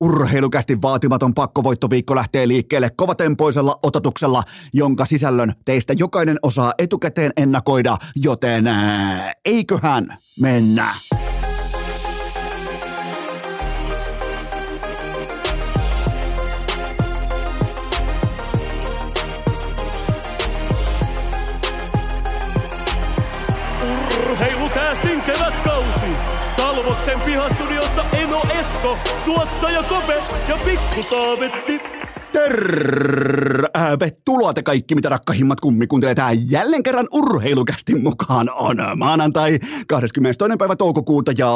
Urheilukästi vaatimaton pakkovoittoviikko lähtee liikkeelle kovatempoisella ototuksella, jonka sisällön teistä jokainen osaa etukäteen ennakoida, joten ää, eiköhän mennä. Urheilukäästin kevätkausi. Salvoksen pihastudiossa Esko, tuottaja Kope ja Pikku Taavetti. Tervetuloa te kaikki, mitä rakkahimmat kummikuuntelee tää jälleen kerran urheilukästin mukaan on maanantai 22. päivä toukokuuta ja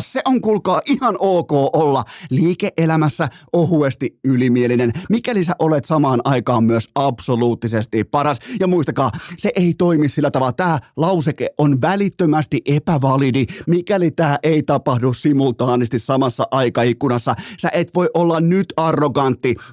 se on kuulkaa ihan ok olla liike-elämässä ohuesti ylimielinen, mikäli sä olet samaan aikaan myös absoluuttisesti paras. Ja muistakaa, se ei toimi sillä tavalla. Tämä lauseke on välittömästi epävalidi, mikäli tämä ei tapahdu simultaanisti samassa aikaikkunassa. Sä et voi olla nyt arrogantti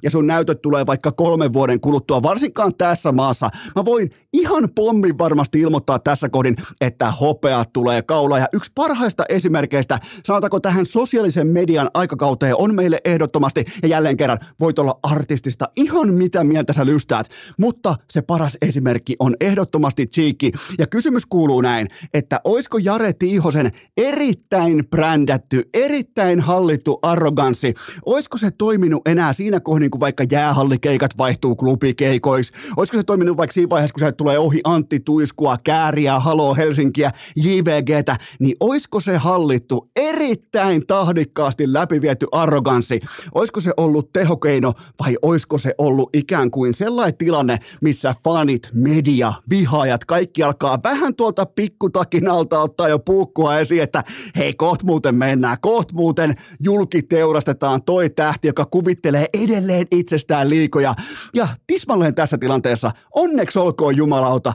ja sun näytöt tulee vaikka kolmen vuoden kuluttua, varsinkaan tässä maassa. Mä voin ihan pommin varmasti ilmoittaa tässä kohdin, että hopea tulee kaula. Ja yksi parhaista esimerkkeistä, sanotaanko tähän sosiaalisen median aikakauteen, on meille ehdottomasti, ja jälleen kerran, voit olla artistista ihan mitä mieltä sä lystäät, mutta se paras esimerkki on ehdottomasti Cheekki. Ja kysymys kuuluu näin, että oisko Jare Tiihosen erittäin brändätty, erittäin hallittu arroganssi, oisko se toiminut enää siinä kohdin, kun vaikka jäähallikeikat vaihtuu klubikeikoiksi? Olisiko se toiminut vaikka siinä vaiheessa, kun se tulee ohi Antti Tuiskua, Kääriä, Halo Helsinkiä, JVGtä, niin olisiko se hallittu erittäin tahdikkaasti läpiviety arroganssi? Olisiko se ollut tehokeino vai olisiko se ollut ikään kuin sellainen tilanne, missä fanit, media, vihaajat, kaikki alkaa vähän tuolta pikkutakin alta ottaa jo puukkua esiin, että hei, koht muuten mennään, koht muuten julkiteurastetaan toi tähti, joka kuvittelee edelleen itsestään liikoja. Ja tismalleen tässä tilanteessa, onneksi olkoon jumalauta,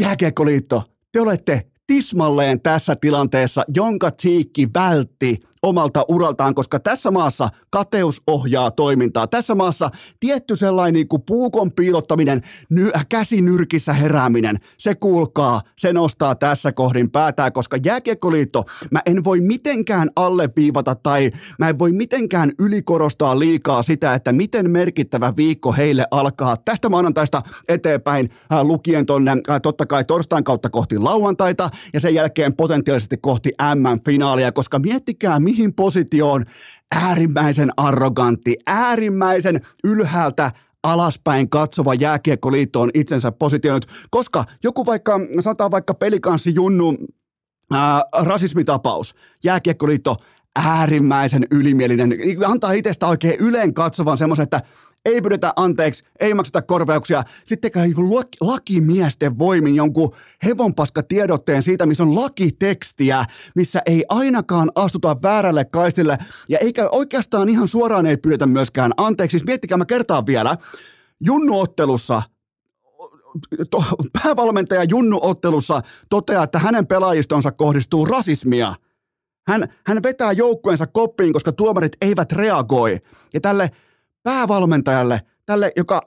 Jääkiekkoliitto, te olette tismalleen tässä tilanteessa, jonka Tsiikki vältti omalta uraltaan, koska tässä maassa kateus ohjaa toimintaa. Tässä maassa tietty sellainen niin kuin puukon piilottaminen, ny, käsinyrkissä herääminen, se kuulkaa, se nostaa tässä kohdin päätää, koska Jääkiekkoliitto, mä en voi mitenkään alleviivata tai mä en voi mitenkään ylikorostaa liikaa sitä, että miten merkittävä viikko heille alkaa tästä maanantaista eteenpäin äh, lukien tonne äh, totta kai torstain kautta kohti lauantaita ja sen jälkeen potentiaalisesti kohti M-finaalia, koska miettikää mihin positioon äärimmäisen arrogantti, äärimmäisen ylhäältä alaspäin katsova jääkiekkoliitto on itsensä positioinut, koska joku vaikka, sanotaan vaikka pelikanssi Junnu, ää, rasismitapaus, jääkiekkoliitto äärimmäisen ylimielinen, antaa itsestä oikein yleen katsovan semmoisen, että ei pyydetä anteeksi, ei makseta korvauksia, sitten tekee lakimiesten voimin jonkun hevonpaska tiedotteen siitä, missä on lakitekstiä, missä ei ainakaan astuta väärälle kaistille, ja eikä oikeastaan ihan suoraan ei pyydetä myöskään anteeksi. Siis miettikää, mä kertaan vielä, Junnuottelussa päävalmentaja Junnu ottelussa toteaa, että hänen pelaajistonsa kohdistuu rasismia. Hän, hän vetää joukkueensa koppiin, koska tuomarit eivät reagoi. Ja tälle päävalmentajalle, tälle, joka,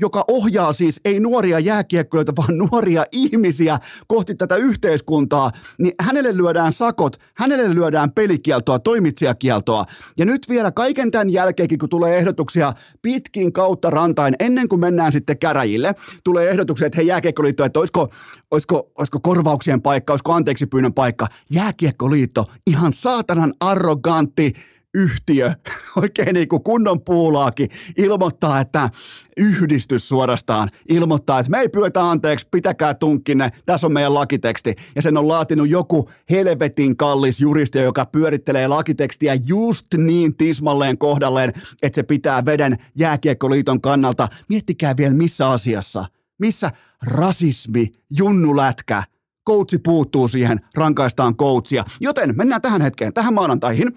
joka ohjaa siis ei nuoria jääkiekkoilijoita, vaan nuoria ihmisiä kohti tätä yhteiskuntaa, niin hänelle lyödään sakot, hänelle lyödään pelikieltoa, toimitsijakieltoa. Ja nyt vielä kaiken tämän jälkeenkin, kun tulee ehdotuksia pitkin kautta rantain, ennen kuin mennään sitten käräjille, tulee ehdotuksia, että hei jääkiekkoliitto, että olisiko, olisiko, olisiko korvauksien paikka, olisiko anteeksi pyynnön paikka. Jääkiekkoliitto, ihan saatanan arrogantti, yhtiö, oikein niin kuin kunnon puulaakin, ilmoittaa, että yhdistys suorastaan ilmoittaa, että me ei pyytä anteeksi, pitäkää tunkkinne, tässä on meidän lakiteksti. Ja sen on laatinut joku helvetin kallis juristi, joka pyörittelee lakitekstiä just niin tismalleen kohdalleen, että se pitää veden jääkiekkoliiton kannalta. Miettikää vielä missä asiassa. Missä rasismi, junnulätkä, koutsi puuttuu siihen, rankaistaan koutsia. Joten mennään tähän hetkeen, tähän maanantaihin.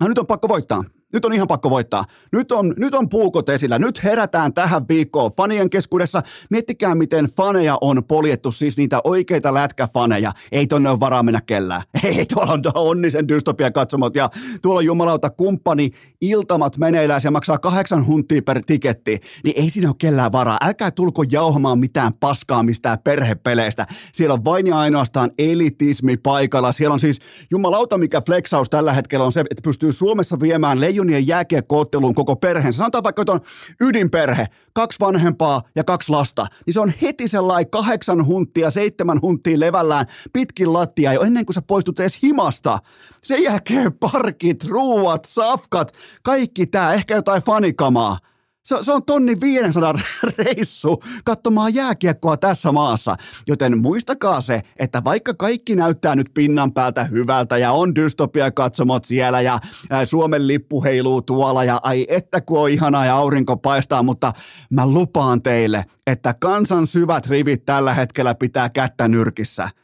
No nyt on pakko voittaa. Nyt on ihan pakko voittaa. Nyt on, nyt on puukot esillä. Nyt herätään tähän viikkoon fanien keskuudessa. Miettikää, miten faneja on poljettu, siis niitä oikeita lätkäfaneja. Ei tonne ole varaa mennä kellään. Ei, tuolla on onnisen dystopia katsomot ja tuolla on jumalauta kumppani iltamat meneillään ja maksaa kahdeksan huntia per tiketti. Niin ei siinä ole kellään varaa. Älkää tulko jauhamaan mitään paskaa mistään perhepeleistä. Siellä on vain ja ainoastaan elitismi paikalla. Siellä on siis jumalauta, mikä flexaus tällä hetkellä on se, että pystyy Suomessa viemään leijonien jääkiekkootteluun koko perheen. Sanotaan vaikka, että on ydinperhe, kaksi vanhempaa ja kaksi lasta. Niin se on heti sellainen kahdeksan huntia, seitsemän huntia levällään pitkin lattia jo ennen kuin sä poistut edes himasta. Sen jälkeen parkit, ruuat, safkat, kaikki tää, ehkä jotain fanikamaa se, se on tonni 500 reissu katsomaan jääkiekkoa tässä maassa. Joten muistakaa se, että vaikka kaikki näyttää nyt pinnan päältä hyvältä ja on dystopia katsomot siellä ja Suomen lippu heiluu tuolla ja ai että kun on ihanaa ja aurinko paistaa, mutta mä lupaan teille, että kansan syvät rivit tällä hetkellä pitää kättä nyrkissä –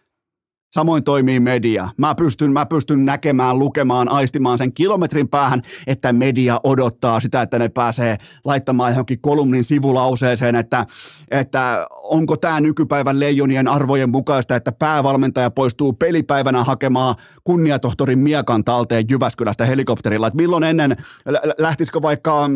Samoin toimii media. Mä pystyn, mä pystyn näkemään, lukemaan, aistimaan sen kilometrin päähän, että media odottaa sitä, että ne pääsee laittamaan johonkin kolumnin sivulauseeseen, että, että onko tämä nykypäivän leijonien arvojen mukaista, että päävalmentaja poistuu pelipäivänä hakemaan kunniatohtorin Miekan talteen Jyväskylästä helikopterilla. Että milloin ennen, lähtisikö vaikka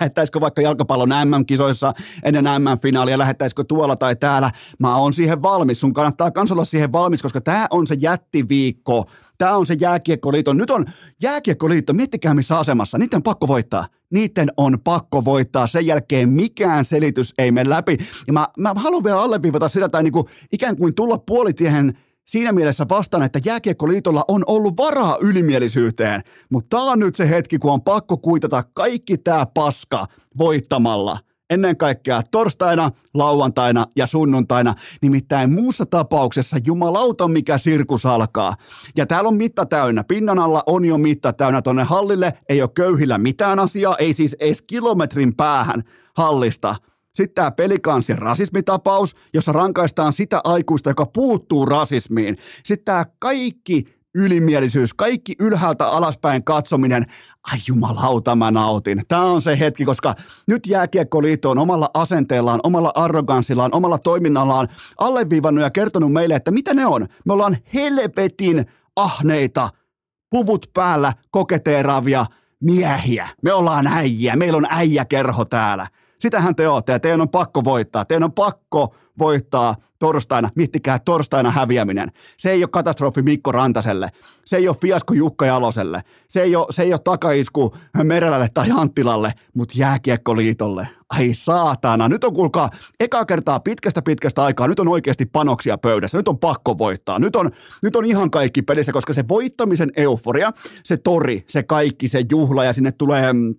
lähettäisikö vaikka jalkapallon MM-kisoissa ennen MM-finaalia, lähettäisikö tuolla tai täällä. Mä oon siihen valmis. Sun kannattaa kans olla siihen valmis, koska tämä on se jättiviikko. Tämä on se jääkiekkoliitto. Nyt on jääkiekkoliitto, miettikää missä asemassa. Niiden on pakko voittaa. Niiden on pakko voittaa. Sen jälkeen mikään selitys ei mene läpi. Ja mä, mä haluan vielä alleviivata sitä tai niinku ikään kuin tulla puolitiehen siinä mielessä vastaan, että Jääkiekkoliitolla on ollut varaa ylimielisyyteen, mutta tämä on nyt se hetki, kun on pakko kuitata kaikki tämä paska voittamalla. Ennen kaikkea torstaina, lauantaina ja sunnuntaina, nimittäin muussa tapauksessa jumalauta mikä sirkus alkaa. Ja täällä on mitta täynnä, pinnan alla on jo mitta täynnä tonne hallille, ei ole köyhillä mitään asiaa, ei siis edes kilometrin päähän hallista – sitten tämä pelikanssin rasismitapaus, jossa rankaistaan sitä aikuista, joka puuttuu rasismiin. Sitten tämä kaikki ylimielisyys, kaikki ylhäältä alaspäin katsominen. Ai jumalauta, mä nautin. Tämä on se hetki, koska nyt Jääkiekkoliitto on omalla asenteellaan, omalla arroganssillaan, omalla toiminnallaan alleviivannut ja kertonut meille, että mitä ne on. Me ollaan helvetin ahneita, puvut päällä koketeeraavia miehiä. Me ollaan äijä, meillä on äijäkerho täällä. Sitähän te olette ja teidän on pakko voittaa. Teidän on pakko voittaa torstaina. Miettikää torstaina häviäminen. Se ei ole katastrofi Mikko Rantaselle. Se ei ole fiasko Jukka Jaloselle. Se ei ole, se ei ole takaisku Merelälle tai Anttilalle, mutta Jääkiekkoliitolle. Ai saatana. Nyt on kuulkaa eka kertaa pitkästä pitkästä aikaa. Nyt on oikeasti panoksia pöydässä. Nyt on pakko voittaa. Nyt on, nyt on ihan kaikki pelissä, koska se voittamisen euforia, se tori, se kaikki, se juhla ja sinne tulee mm,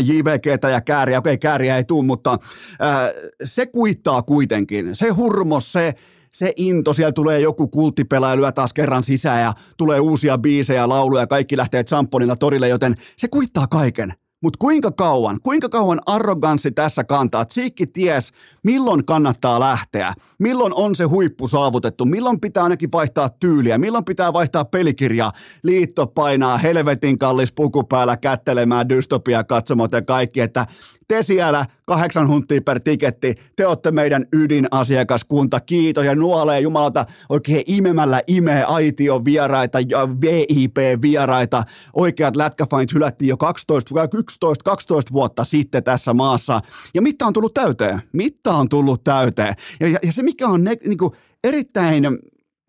JVGtä ja kääriä, okei kääriä ei tule, mutta ää, se kuittaa kuitenkin. Se hurmo, se, se into, siellä tulee joku kulttipelaaja taas kerran sisään ja tulee uusia biisejä, lauluja, kaikki lähtee champonilla torille, joten se kuittaa kaiken. Mutta kuinka kauan, kuinka kauan arroganssi tässä kantaa? Tsiikki ties, milloin kannattaa lähteä, milloin on se huippu saavutettu, milloin pitää ainakin vaihtaa tyyliä, milloin pitää vaihtaa pelikirjaa. Liitto painaa helvetin kallis puku päällä kättelemään dystopia katsomot ja kaikki, että te siellä kahdeksan huntia per tiketti, te olette meidän ydinasiakaskunta, kiitos ja nuolee Jumalalta oikein imemällä imee aitio vieraita ja VIP-vieraita. Oikeat lätkäfanit hylättiin jo 12, 11, 12 vuotta sitten tässä maassa. Ja mitta on tullut täyteen? Mitta on tullut täyteen. Ja, ja, ja se mikä on ne, niin kuin erittäin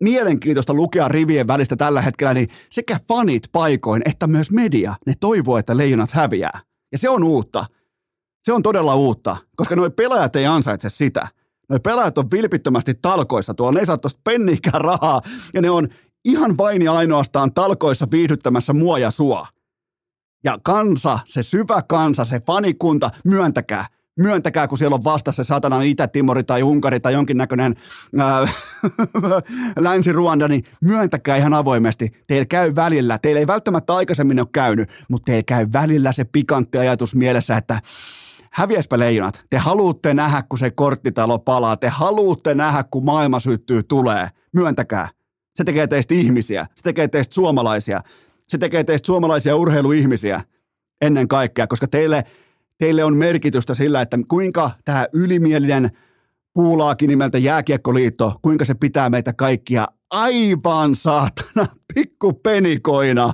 mielenkiintoista lukea rivien välistä tällä hetkellä, niin sekä fanit paikoin että myös media, ne toivoo, että leijonat häviää. Ja se on uutta. Se on todella uutta, koska nuo pelaajat ei ansaitse sitä. Nuo pelaajat on vilpittömästi talkoissa, tuolla ne ei saa tuosta penniikään rahaa, ja ne on ihan vain ja ainoastaan talkoissa viihdyttämässä mua ja sua. Ja kansa, se syvä kansa, se fanikunta, myöntäkää, myöntäkää, kun siellä on vastassa satanan Itä-Timori tai Unkari tai jonkinnäköinen äh, Länsi-Ruanda, niin myöntäkää ihan avoimesti. Teillä käy välillä, teillä ei välttämättä aikaisemmin ole käynyt, mutta teillä käy välillä se pikantti ajatus mielessä, että häviäspä leijonat. Te haluatte nähdä, kun se korttitalo palaa. Te haluatte nähdä, kun maailma syttyy tulee. Myöntäkää. Se tekee teistä ihmisiä. Se tekee teistä suomalaisia. Se tekee teistä suomalaisia urheiluihmisiä ennen kaikkea, koska teille, teille on merkitystä sillä, että kuinka tämä ylimielinen puulaakin nimeltä Jääkiekkoliitto, kuinka se pitää meitä kaikkia aivan saatana pikkupenikoina.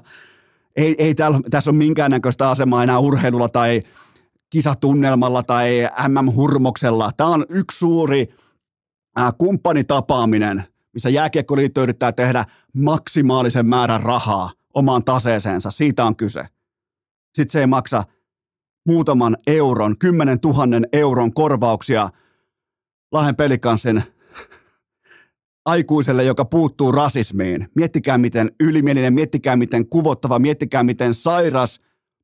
Ei, ei täällä, tässä ole minkäännäköistä asemaa enää urheilulla tai kisatunnelmalla tai MM-hurmoksella. Tämä on yksi suuri äh, kumppanitapaaminen, missä Jääkiekkoliitto yrittää tehdä maksimaalisen määrän rahaa omaan taseeseensa. Siitä on kyse. Sitten se ei maksa muutaman euron, kymmenen tuhannen euron korvauksia Lahden pelikansin aikuiselle, joka puuttuu rasismiin. Miettikää miten ylimielinen, miettikää miten kuvottava, miettikää miten sairas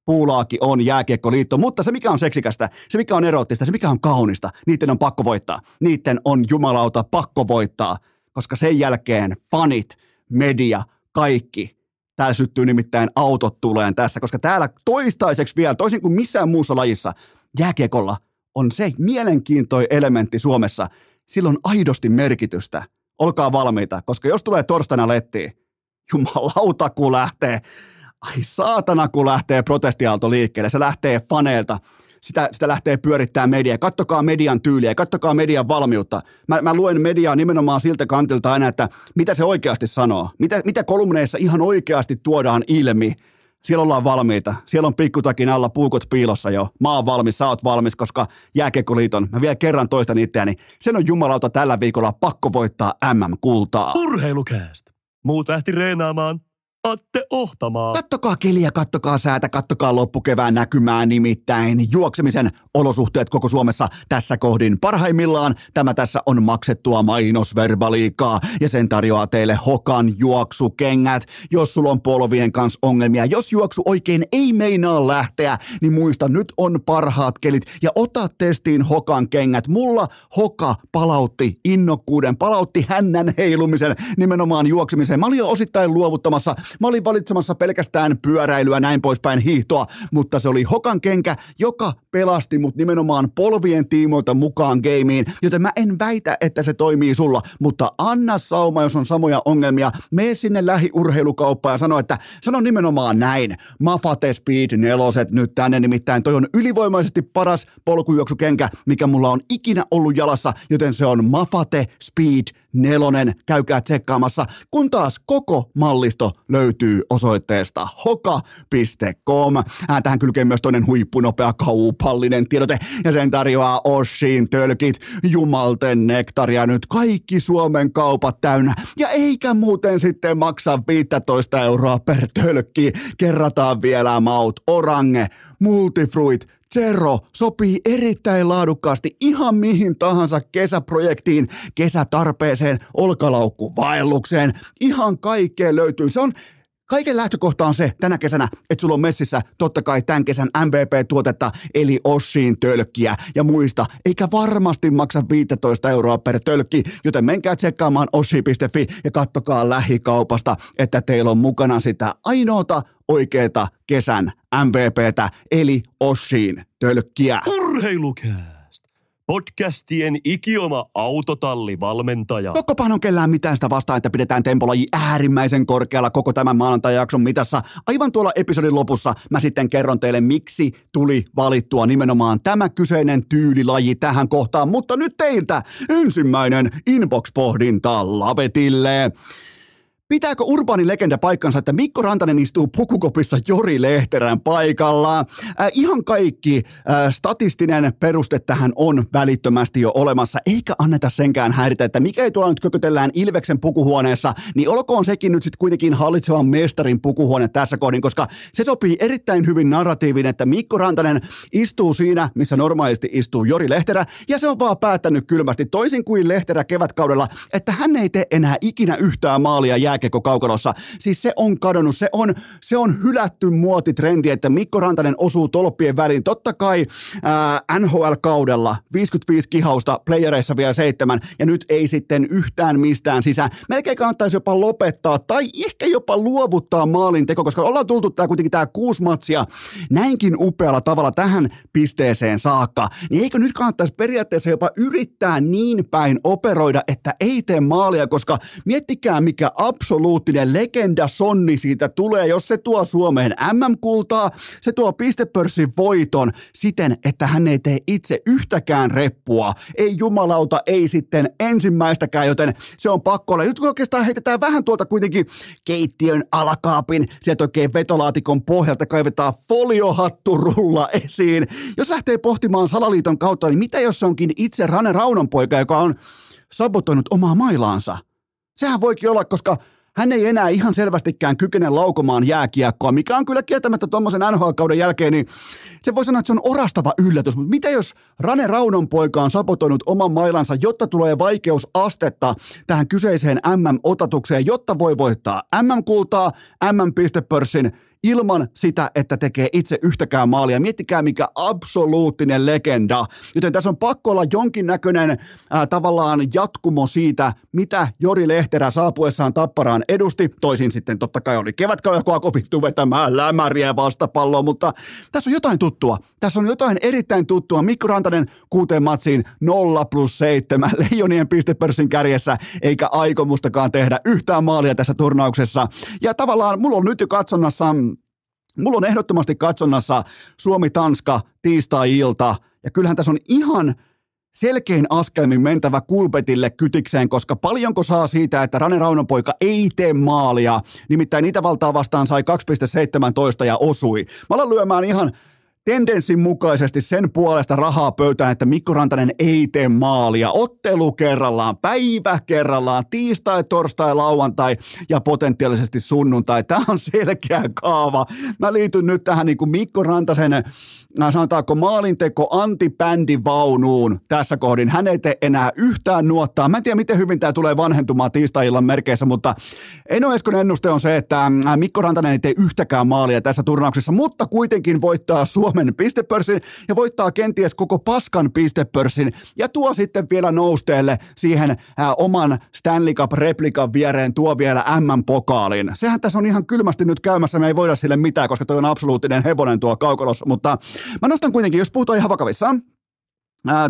puulaaki on jääkiekkoliitto. Mutta se mikä on seksikästä, se mikä on eroottista, se mikä on kaunista, niiden on pakko voittaa. Niiden on jumalauta pakko voittaa, koska sen jälkeen fanit, media, kaikki Täällä syttyy nimittäin autot tuleen tässä, koska täällä toistaiseksi vielä, toisin kuin missään muussa lajissa, jääkiekolla on se mielenkiintoi elementti Suomessa. Sillä on aidosti merkitystä – olkaa valmiita, koska jos tulee torstaina lettiin, jumalauta kun lähtee, ai saatana kun lähtee protestiaalto liikkeelle, se lähtee faneilta, sitä, sitä lähtee pyörittää media. Kattokaa median tyyliä, kattokaa median valmiutta. Mä, mä luen mediaa nimenomaan siltä kantilta aina, että mitä se oikeasti sanoo. Mitä, mitä kolumneissa ihan oikeasti tuodaan ilmi siellä ollaan valmiita. Siellä on pikkutakin alla puukot piilossa jo. Mä oon valmis, sä oot valmis, koska Jääkiekkoliiton, mä vielä kerran toistan itseäni, sen on jumalauta tällä viikolla pakko voittaa MM-kultaa. Urheilukääst! Muut lähti reenaamaan Atte Ohtamaa. Kattokaa keliä, kattokaa säätä, kattokaa loppukevään näkymää nimittäin. Juoksemisen olosuhteet koko Suomessa tässä kohdin parhaimmillaan. Tämä tässä on maksettua mainosverbaliikaa ja sen tarjoaa teille Hokan juoksukengät. Jos sulla on polvien kanssa ongelmia, jos juoksu oikein ei meinaa lähteä, niin muista nyt on parhaat kelit ja ota testiin Hokan kengät. Mulla Hoka palautti innokkuuden, palautti hännän heilumisen nimenomaan juoksemiseen. Mä olin jo osittain luovuttamassa Mä olin valitsemassa pelkästään pyöräilyä näin poispäin hiihtoa, mutta se oli Hokan kenkä, joka pelasti mut nimenomaan polvien tiimoilta mukaan gameen, joten mä en väitä, että se toimii sulla, mutta anna sauma, jos on samoja ongelmia, mene sinne lähiurheilukauppaan ja sano, että sano nimenomaan näin, Mafate Speed neloset nyt tänne, nimittäin toi on ylivoimaisesti paras polkujuoksukenkä, mikä mulla on ikinä ollut jalassa, joten se on Mafate Speed nelonen, käykää tsekkaamassa, kun taas koko mallisto löytyy osoitteesta hoka.com. Tähän kylkee myös toinen huippunopea kaupallinen tiedote, ja sen tarjoaa Oshin tölkit, jumalten nektaria nyt kaikki Suomen kaupat täynnä, ja eikä muuten sitten maksa 15 euroa per tölkki, kerrataan vielä maut, orange, multifruit, Zero sopii erittäin laadukkaasti ihan mihin tahansa kesäprojektiin, kesätarpeeseen, olkalaukkuvaellukseen. Ihan kaikkea löytyy. Se on Kaiken lähtökohta on se tänä kesänä, että sulla on messissä totta kai tämän kesän MVP-tuotetta, eli Oshin tölkkiä. Ja muista, eikä varmasti maksa 15 euroa per tölkki, joten menkää tsekkaamaan oshi.fi ja kattokaa lähikaupasta, että teillä on mukana sitä ainoata oikeeta kesän MVPtä, eli Oshin tölkkiä. Urheilukää! Podcastien ikioma autotallivalmentaja. Tokkopahan on kellään mitään sitä vastaan, että pidetään tempolaji äärimmäisen korkealla koko tämän maanantajakson mitassa. Aivan tuolla episodin lopussa mä sitten kerron teille, miksi tuli valittua nimenomaan tämä kyseinen tyylilaji tähän kohtaan. Mutta nyt teiltä ensimmäinen inbox-pohdinta Lavetille. Pitääkö urbaani legenda paikkansa, että Mikko Rantanen istuu pukukopissa Jori Lehterän paikalla? Äh, ihan kaikki äh, statistinen peruste tähän on välittömästi jo olemassa, eikä anneta senkään häiritä, että mikä ei tuolla nyt kökötellään Ilveksen pukuhuoneessa, niin olkoon sekin nyt sitten kuitenkin hallitsevan mestarin pukuhuone tässä kohdin, koska se sopii erittäin hyvin narratiivin, että Mikko Rantanen istuu siinä, missä normaalisti istuu Jori Lehterä, ja se on vaan päättänyt kylmästi toisin kuin Lehterä kevätkaudella, että hän ei tee enää ikinä yhtään maalia jää jääkiekko kaukalossa. Siis se on kadonnut, se on, se on hylätty muotitrendi, että Mikko Rantanen osuu tolppien väliin. Totta kai ää, NHL-kaudella 55 kihausta, playereissa vielä seitsemän, ja nyt ei sitten yhtään mistään sisään. Melkein kannattaisi jopa lopettaa tai ehkä jopa luovuttaa maalin teko, koska ollaan tultu tää kuitenkin tämä kuusi matsia näinkin upealla tavalla tähän pisteeseen saakka, niin eikö nyt kannattaisi periaatteessa jopa yrittää niin päin operoida, että ei tee maalia, koska miettikää mikä abs absoluuttinen legenda sonni siitä tulee, jos se tuo Suomeen MM-kultaa, se tuo pistepörssin voiton siten, että hän ei tee itse yhtäkään reppua. Ei jumalauta, ei sitten ensimmäistäkään, joten se on pakko olla. Nyt kun oikeastaan heitetään vähän tuolta kuitenkin keittiön alakaapin, sieltä oikein vetolaatikon pohjalta kaivetaan foliohatturulla esiin. Jos lähtee pohtimaan salaliiton kautta, niin mitä jos se onkin itse Rane Raunonpoika, joka on sabotoinut omaa mailaansa? Sehän voikin olla, koska hän ei enää ihan selvästikään kykene laukomaan jääkiekkoa, mikä on kyllä kieltämättä tuommoisen NHL-kauden jälkeen, niin se voi sanoa, että se on orastava yllätys. Mutta mitä jos Rane Raunon poika on sabotoinut oman mailansa, jotta tulee vaikeusastetta tähän kyseiseen MM-otatukseen, jotta voi voittaa MM-kultaa, MM-pistepörssin, ilman sitä, että tekee itse yhtäkään maalia. Miettikää, mikä absoluuttinen legenda. Joten tässä on pakko olla jonkinnäköinen ää, tavallaan jatkumo siitä, mitä Jori Lehterä saapuessaan Tapparaan edusti. Toisin sitten totta kai oli kevätkauden koko vittu vetämään lämäriä vastapalloa, mutta tässä on jotain tuttua. Tässä on jotain erittäin tuttua. Mikko Rantanen kuuteen matsiin 0 plus 7 leijonien pistepörssin kärjessä, eikä aikomustakaan tehdä yhtään maalia tässä turnauksessa. Ja tavallaan mulla on nyt jo katsonnassa Mulla on ehdottomasti katsonnassa Suomi-Tanska tiistai-ilta, ja kyllähän tässä on ihan selkein askelmin mentävä kulpetille kytikseen, koska paljonko saa siitä, että Rane Raunonpoika ei tee maalia, nimittäin Itävaltaa vastaan sai 2,17 ja osui. Mä alan lyömään ihan tendenssin mukaisesti sen puolesta rahaa pöytään, että Mikko Rantanen ei tee maalia. Ottelu kerrallaan, päivä kerrallaan, tiistai, torstai, lauantai ja potentiaalisesti sunnuntai. Tämä on selkeä kaava. Mä liityn nyt tähän niin kuin Mikko Rantasen, äh, sanotaanko maalinteko vaunuun tässä kohdin. Hän ei tee enää yhtään nuottaa. Mä en tiedä, miten hyvin tämä tulee vanhentumaan tiistai-illan merkeissä, mutta Eno Eskon ennuste on se, että äh, Mikko Rantanen ei tee yhtäkään maalia tässä turnauksessa, mutta kuitenkin voittaa Suomen Suomen pistepörssin ja voittaa kenties koko paskan pistepörssin ja tuo sitten vielä nousteelle siihen ää, oman Stanley Cup-replikan viereen tuo vielä M-pokaalin. Sehän tässä on ihan kylmästi nyt käymässä, me ei voida sille mitään, koska toi on absoluuttinen hevonen tuo kaukolossa, mutta mä nostan kuitenkin, jos puhutaan ihan vakavissaan,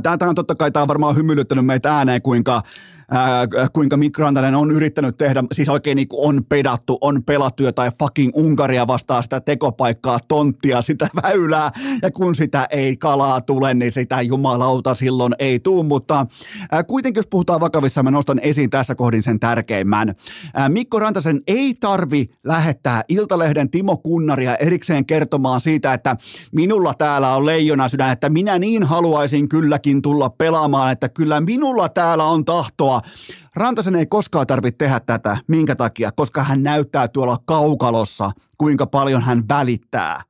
Tämä on totta kai, tämä on varmaan hymyilyttänyt meitä ääneen, kuinka ää, kuinka Mick Rantanen on yrittänyt tehdä, siis oikein niin kuin on pedattu, on pelattu jotain fucking Unkaria vastaan sitä tekopaikkaa, tonttia, sitä väylää, ja kun sitä ei kalaa tule, niin sitä jumalauta silloin ei tuu, mutta ää, kuitenkin jos puhutaan vakavissa, mä nostan esiin tässä kohdin sen tärkeimmän. Ää, Mikko Rantasen ei tarvi lähettää Iltalehden Timo Kunnaria erikseen kertomaan siitä, että minulla täällä on leijona sydän, että minä niin haluaisin kylläkin tulla pelaamaan, että kyllä minulla täällä on tahtoa Rantasen ei koskaan tarvitse tehdä tätä. Minkä takia? Koska hän näyttää tuolla kaukalossa, kuinka paljon hän välittää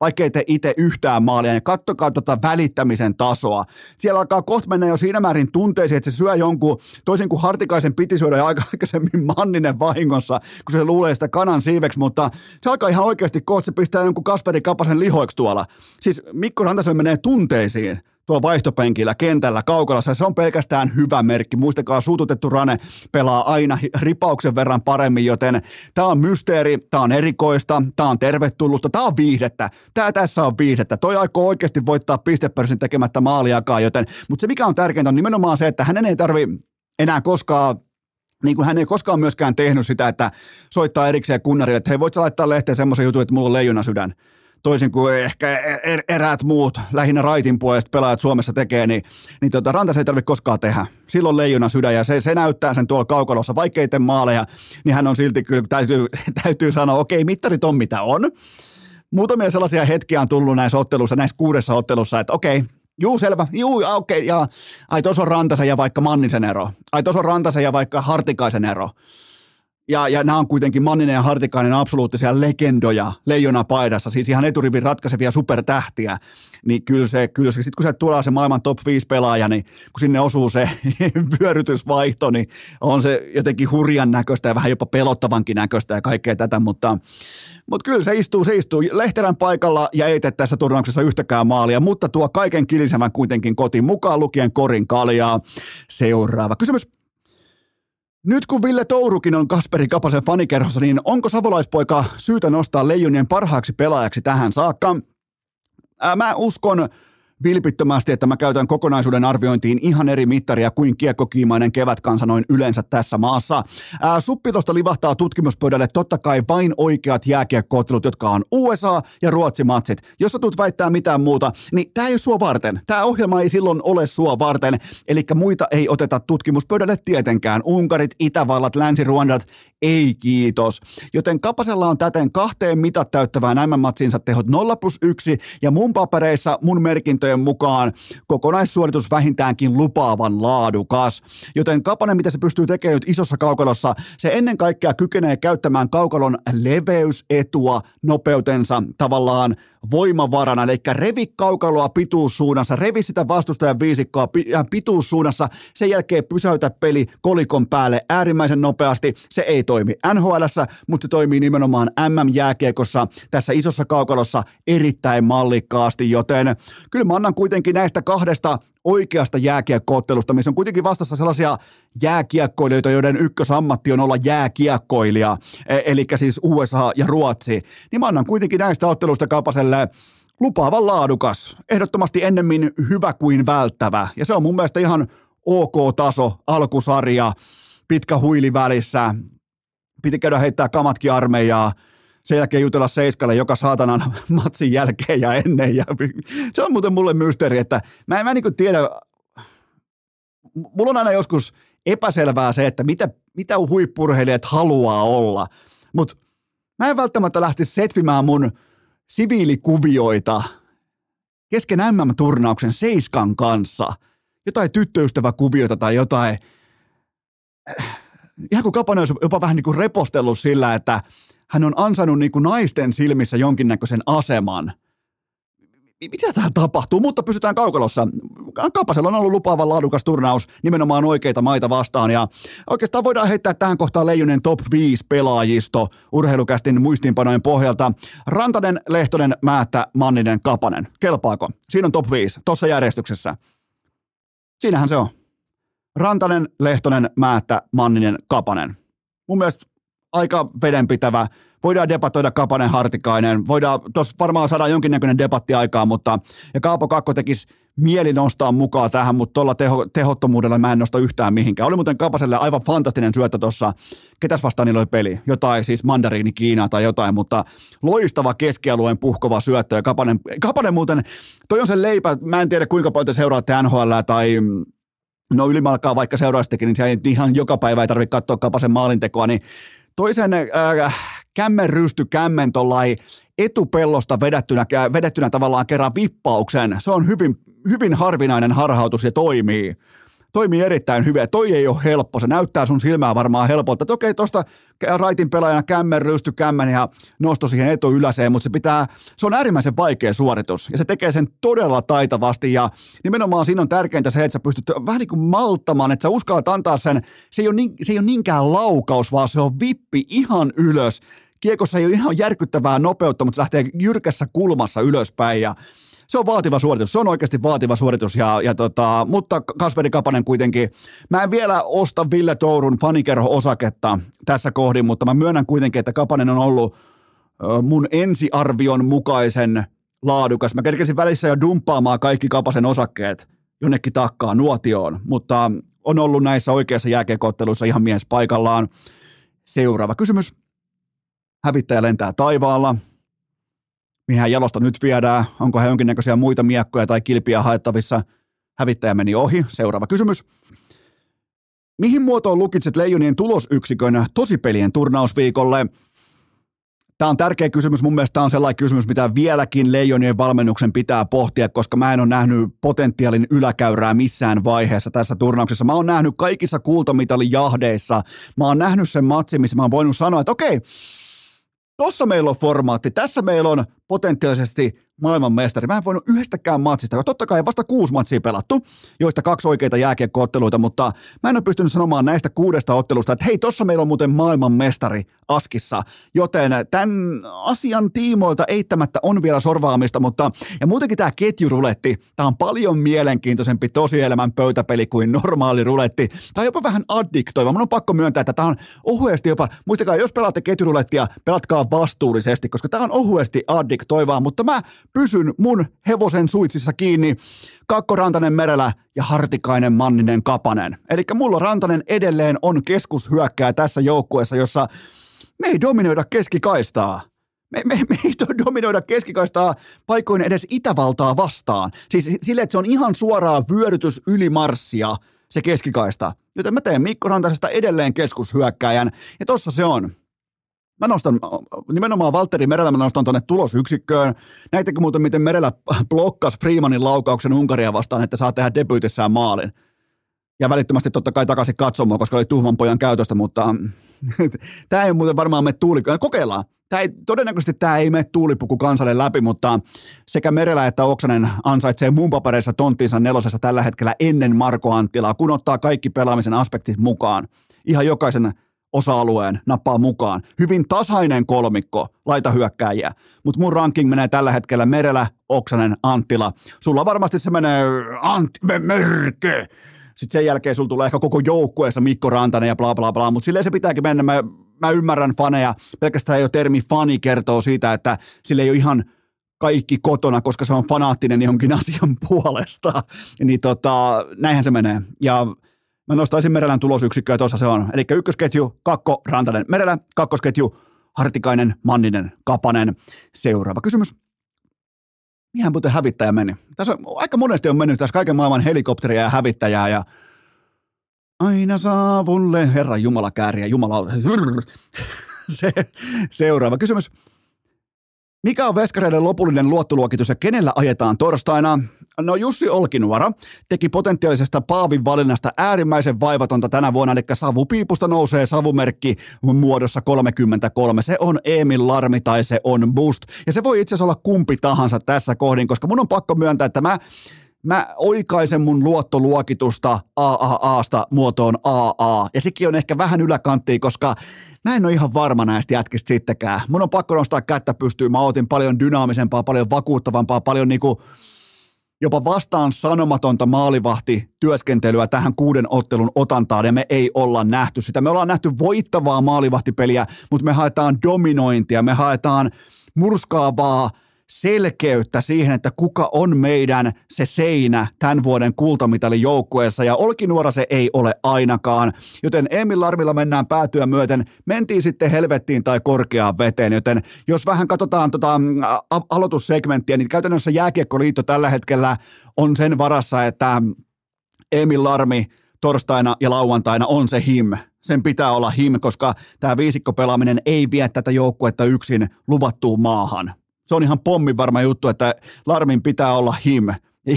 vaikka ei te itse yhtään maalia, niin kattokaa tuota välittämisen tasoa. Siellä alkaa kohta mennä jo siinä määrin tunteisiin, että se syö jonkun, toisin kuin Hartikaisen piti syödä aika aikaisemmin Manninen vahingossa, kun se luulee sitä kanan siiveksi, mutta se alkaa ihan oikeasti kohta, se pistää jonkun Kasperi Kapasen lihoiksi tuolla. Siis Mikko Rantasen menee tunteisiin tuo vaihtopenkillä, kentällä, kaukalassa. Se on pelkästään hyvä merkki. Muistakaa, suututettu Rane pelaa aina ripauksen verran paremmin, joten tämä on mysteeri, tämä on erikoista, tämä on tervetullutta, tämä on viihdettä. Tämä tässä on viihdettä. Toi aikoo oikeasti voittaa pistepörssin tekemättä maaliakaan, joten, mutta se mikä on tärkeintä on nimenomaan se, että hänen ei tarvi enää koskaan niin kuin hän ei koskaan myöskään tehnyt sitä, että soittaa erikseen kunnarille, että hei, voit laittaa lehteen semmoisen jutun, että mulla on leijona sydän toisin kuin ehkä er, er, eräät muut, lähinnä raitin puolesta pelaajat Suomessa tekee, niin, niin tota, Rantas ei tarvitse koskaan tehdä. Silloin leijona sydän ja se, se näyttää sen tuolla kaukalossa. Vaikeiten maaleja, niin hän on silti kyllä, täytyy, täytyy sanoa, okei, mittarit on mitä on. Muutamia sellaisia hetkiä on tullut näissä ottelussa, näissä kuudessa ottelussa, että okei, Juu, selvä. Juu, okei. Okay, ja, ai, tuossa on Rantasen ja vaikka Mannisen ero. Ai, tuossa on Rantasen ja vaikka Hartikaisen ero. Ja, ja nämä on kuitenkin Manninen ja Hartikainen absoluuttisia legendoja leijona paidassa, siis ihan eturivin ratkaisevia supertähtiä. Niin kyllä se, kyllä se sitten kun se tulee se maailman top 5 pelaaja, niin kun sinne osuu se vyörytysvaihto, niin on se jotenkin hurjan näköistä ja vähän jopa pelottavankin näköistä ja kaikkea tätä, mutta, mutta kyllä se istuu, se istuu Lehterän paikalla ja ei tee tässä turnauksessa yhtäkään maalia, mutta tuo kaiken kilisevän kuitenkin kotiin mukaan lukien korin kaljaa. Seuraava kysymys. Nyt kun Ville Tourukin on Kasperi Kapasen fanikerhossa, niin onko savolaispoika syytä nostaa leijonien parhaaksi pelaajaksi tähän saakka? Ää, mä uskon vilpittömästi, että mä käytän kokonaisuuden arviointiin ihan eri mittaria kuin kiekkokiimainen kevätkansa noin yleensä tässä maassa. Ää, suppitosta livahtaa tutkimuspöydälle totta kai vain oikeat jääkiekkoottelut, jotka on USA ja Ruotsi matsit. Jos sä tulet väittää mitään muuta, niin tämä ei ole sua varten. Tämä ohjelma ei silloin ole sua varten, eli muita ei oteta tutkimuspöydälle tietenkään. Unkarit, Itävallat, Länsi-Ruandat, ei kiitos. Joten Kapasella on täten kahteen mitat täyttävään MM-matsinsa tehot 0 plus 1 ja mun papereissa mun merkintöjen mukaan kokonaissuoritus vähintäänkin lupaavan laadukas. Joten Kapanen, mitä se pystyy tekemään nyt isossa kaukalossa, se ennen kaikkea kykenee käyttämään kaukalon leveysetua nopeutensa tavallaan voimavarana, eli revi kaukaloa pituussuunnassa, revi sitä vastustajan viisikkoa äh, pituussuunnassa, sen jälkeen pysäytä peli kolikon päälle äärimmäisen nopeasti. Se ei toimi nhl mutta se toimii nimenomaan MM-jääkiekossa tässä isossa kaukalossa erittäin mallikkaasti, joten kyllä mä annan kuitenkin näistä kahdesta oikeasta jääkiekkoottelusta, missä on kuitenkin vastassa sellaisia jääkiekkoilijoita, joiden ykkösammatti on olla jääkiekkoilija, e, eli siis USA ja Ruotsi, niin mä annan kuitenkin näistä ottelusta Kapaselle lupaavan laadukas, ehdottomasti ennemmin hyvä kuin välttävä, ja se on mun mielestä ihan ok-taso, alkusarja, pitkä huili välissä, piti käydä heittää kamatkin armeijaa, sen jälkeen jutella Seiskalle joka saatanan matsin jälkeen ja ennen. Ja se on muuten mulle mysteeri, että mä en, mä niin tiedä, mulla on aina joskus epäselvää se, että mitä, mitä huippurheilijat haluaa olla, mutta mä en välttämättä lähtisi setvimään mun siviilikuvioita kesken MM-turnauksen Seiskan kanssa, jotain tyttöystäväkuvioita tai jotain, ihan kuin Kapanen olisi jopa vähän niin kuin repostellut sillä, että hän on ansainnut niin kuin naisten silmissä jonkinnäköisen aseman. Mitä täällä tapahtuu? Mutta pysytään kaukalossa. Kapasella on ollut lupaava laadukas turnaus nimenomaan oikeita maita vastaan. Ja oikeastaan voidaan heittää tähän kohtaan Leijonen top 5 pelaajisto urheilukästin muistiinpanojen pohjalta. Rantanen, Lehtonen, Määttä, Manninen, Kapanen. Kelpaako? Siinä on top 5, tuossa järjestyksessä. Siinähän se on. Rantanen, Lehtonen, Määttä, Manninen, Kapanen. Mun mielestä aika vedenpitävä. Voidaan debatoida Kapanen Hartikainen, voidaan, tuossa varmaan saada jonkinnäköinen debatti aikaa, mutta ja Kaapo Kakko tekisi mieli nostaa mukaan tähän, mutta tuolla teho, tehottomuudella mä en nosta yhtään mihinkään. Oli muuten Kapaselle aivan fantastinen syöttö tuossa. Ketäs vastaan niillä oli peli? Jotain siis mandariini Kiinaa tai jotain, mutta loistava keskialueen puhkova syöttö. Ja Kapanen, Kapanen muuten, toi on se leipä, mä en tiedä kuinka paljon te seuraatte NHL tai no ylimalkaa vaikka seuraasittekin, niin se ihan joka päivä ei tarvitse katsoa Kapasen maalintekoa, niin toisen äh, kämmen rysty kämmen tollai etupellosta vedettynä, vedettynä tavallaan kerran vippauksen. Se on hyvin, hyvin harvinainen harhautus ja toimii toimii erittäin hyvin. Toi ei ole helppo. Se näyttää sun silmää varmaan helpolta. Että okei, tuosta raitin pelaajana kämmen, rysty kämmen ja nosto siihen etu yläseen, mutta se pitää, se on äärimmäisen vaikea suoritus. Ja se tekee sen todella taitavasti ja nimenomaan siinä on tärkeintä se, että sä pystyt vähän niin kuin malttamaan, että sä uskallat antaa sen, se ei ole, niin, se ei ole niinkään laukaus, vaan se on vippi ihan ylös. Kiekossa ei ole ihan järkyttävää nopeutta, mutta se lähtee jyrkässä kulmassa ylöspäin ja se on vaativa suoritus, se on oikeasti vaativa suoritus, ja, ja tota, mutta Kasperi Kapanen kuitenkin, mä en vielä osta Ville Tourun fanikerho-osaketta tässä kohdin, mutta mä myönnän kuitenkin, että Kapanen on ollut mun ensiarvion mukaisen laadukas. Mä kerkesin välissä jo dumppaamaan kaikki Kapasen osakkeet jonnekin takkaa nuotioon, mutta on ollut näissä oikeissa jääkiekotteluissa ihan mies paikallaan. Seuraava kysymys. Hävittäjä lentää taivaalla mihin jalosta nyt viedään, onko he jonkinnäköisiä muita miekkoja tai kilpiä haettavissa. Hävittäjä meni ohi. Seuraava kysymys. Mihin muotoon lukitset Leijonien tulosyksikön tosipelien turnausviikolle? Tämä on tärkeä kysymys. Mun mielestä tämä on sellainen kysymys, mitä vieläkin Leijonien valmennuksen pitää pohtia, koska mä en ole nähnyt potentiaalin yläkäyrää missään vaiheessa tässä turnauksessa. Mä oon nähnyt kaikissa kultamitalin jahdeissa. Mä oon nähnyt sen matsin, missä mä oon voinut sanoa, että okei, Tossa meillä on formaatti, tässä meillä on potentiaalisesti maailmanmestari. Mä en voinut yhdestäkään matsista, totta kai vasta kuusi matsia pelattu, joista kaksi oikeita jääkiekkootteluita, mutta mä en ole pystynyt sanomaan näistä kuudesta ottelusta, että hei, tossa meillä on muuten maailmanmestari askissa, joten tämän asian tiimoilta eittämättä on vielä sorvaamista, mutta ja muutenkin tämä ketjuruletti, tämä on paljon mielenkiintoisempi tosielämän pöytäpeli kuin normaali ruletti. Tämä on jopa vähän addiktoiva. Mun on pakko myöntää, että tämä on ohuesti jopa, muistakaa, jos pelaatte ketjurulettia, pelatkaa vastuullisesti, koska tämä on ohuesti addiktoiva Epic toivaa, mutta mä pysyn mun hevosen suitsissa kiinni. Kakko Rantanen Merellä ja Hartikainen Manninen Kapanen. Eli mulla Rantanen edelleen on keskushyökkää tässä joukkueessa, jossa me ei dominoida keskikaistaa. Me, me, me ei dominoida keskikaistaa paikoin edes Itävaltaa vastaan. Siis sille, että se on ihan suoraa vyörytys ylimarssia se keskikaista. Joten mä teen Mikko Rantasesta edelleen keskushyökkäjän. Ja tossa se on. Mä nostan nimenomaan Valtteri Merellä, mä nostan tuonne tulosyksikköön. Näittekö muuten, miten Merellä blokkas Freemanin laukauksen Unkaria vastaan, että saa tehdä debyytissään maalin? Ja välittömästi totta kai takaisin katsomaan, koska oli tuhman pojan käytöstä, mutta tämä ei muuten varmaan mene tuuli. Kokeillaan. Tämä ei, todennäköisesti tämä ei mene tuulipuku kansalle läpi, mutta sekä Merellä että Oksanen ansaitsee mun papereissa tonttinsa nelosessa tällä hetkellä ennen Marko Anttilaa, kun ottaa kaikki pelaamisen aspektit mukaan. Ihan jokaisen osa-alueen nappaa mukaan. Hyvin tasainen kolmikko laita hyökkääjiä, mutta mun ranking menee tällä hetkellä Merellä, Oksanen, Anttila. Sulla varmasti se menee Antti Merke. Sitten sen jälkeen sulla tulee ehkä koko joukkueessa Mikko Rantanen ja bla bla bla, mutta silleen se pitääkin mennä. Mä, mä ymmärrän faneja. Pelkästään jo termi fani kertoo siitä, että sille ei ole ihan kaikki kotona, koska se on fanaattinen jonkin asian puolesta. Niin tota, näinhän se menee. Ja Mä nostaisin Merelän tulosyksikköä, tuossa se on. Eli ykkösketju, kakko, Rantanen, Merelä, kakkosketju, Hartikainen, Manninen, Kapanen. Seuraava kysymys. Mihän muuten hävittäjä meni? Tässä on, aika monesti on mennyt tässä kaiken maailman helikopteria ja hävittäjää ja aina saavulle, Herra Jumala kääriä, Jumala. Se, seuraava kysymys. Mikä on veskareiden lopullinen luottoluokitus ja kenellä ajetaan torstaina? No Jussi Olkinuora teki potentiaalisesta Paavin valinnasta äärimmäisen vaivatonta tänä vuonna, eli savupiipusta nousee savumerkki muodossa 33. Se on Emil Larmi tai se on Boost. Ja se voi itse asiassa olla kumpi tahansa tässä kohdin, koska mun on pakko myöntää, että mä mä oikaisen mun luottoluokitusta AAAsta muotoon AA. Ja sekin on ehkä vähän yläkanttia, koska mä en ole ihan varma näistä jätkistä sittenkään. Mun on pakko nostaa kättä pystyyn. Mä otin paljon dynaamisempaa, paljon vakuuttavampaa, paljon niinku jopa vastaan sanomatonta maalivahti työskentelyä tähän kuuden ottelun otantaan ja me ei olla nähty sitä. Me ollaan nähty voittavaa maalivahtipeliä, mutta me haetaan dominointia, me haetaan murskaavaa selkeyttä siihen, että kuka on meidän se seinä tämän vuoden kultamitalin joukkueessa, ja Olkinuora se ei ole ainakaan, joten Emil Larvilla mennään päätyä myöten, mentiin sitten helvettiin tai korkeaan veteen, joten jos vähän katsotaan tota, aloitussegmenttiä, niin käytännössä Jääkiekkoliitto tällä hetkellä on sen varassa, että Emil Larmi torstaina ja lauantaina on se him. Sen pitää olla him, koska tämä viisikkopelaaminen ei vie tätä joukkuetta yksin luvattuun maahan se on ihan pommin varma juttu, että Larmin pitää olla him.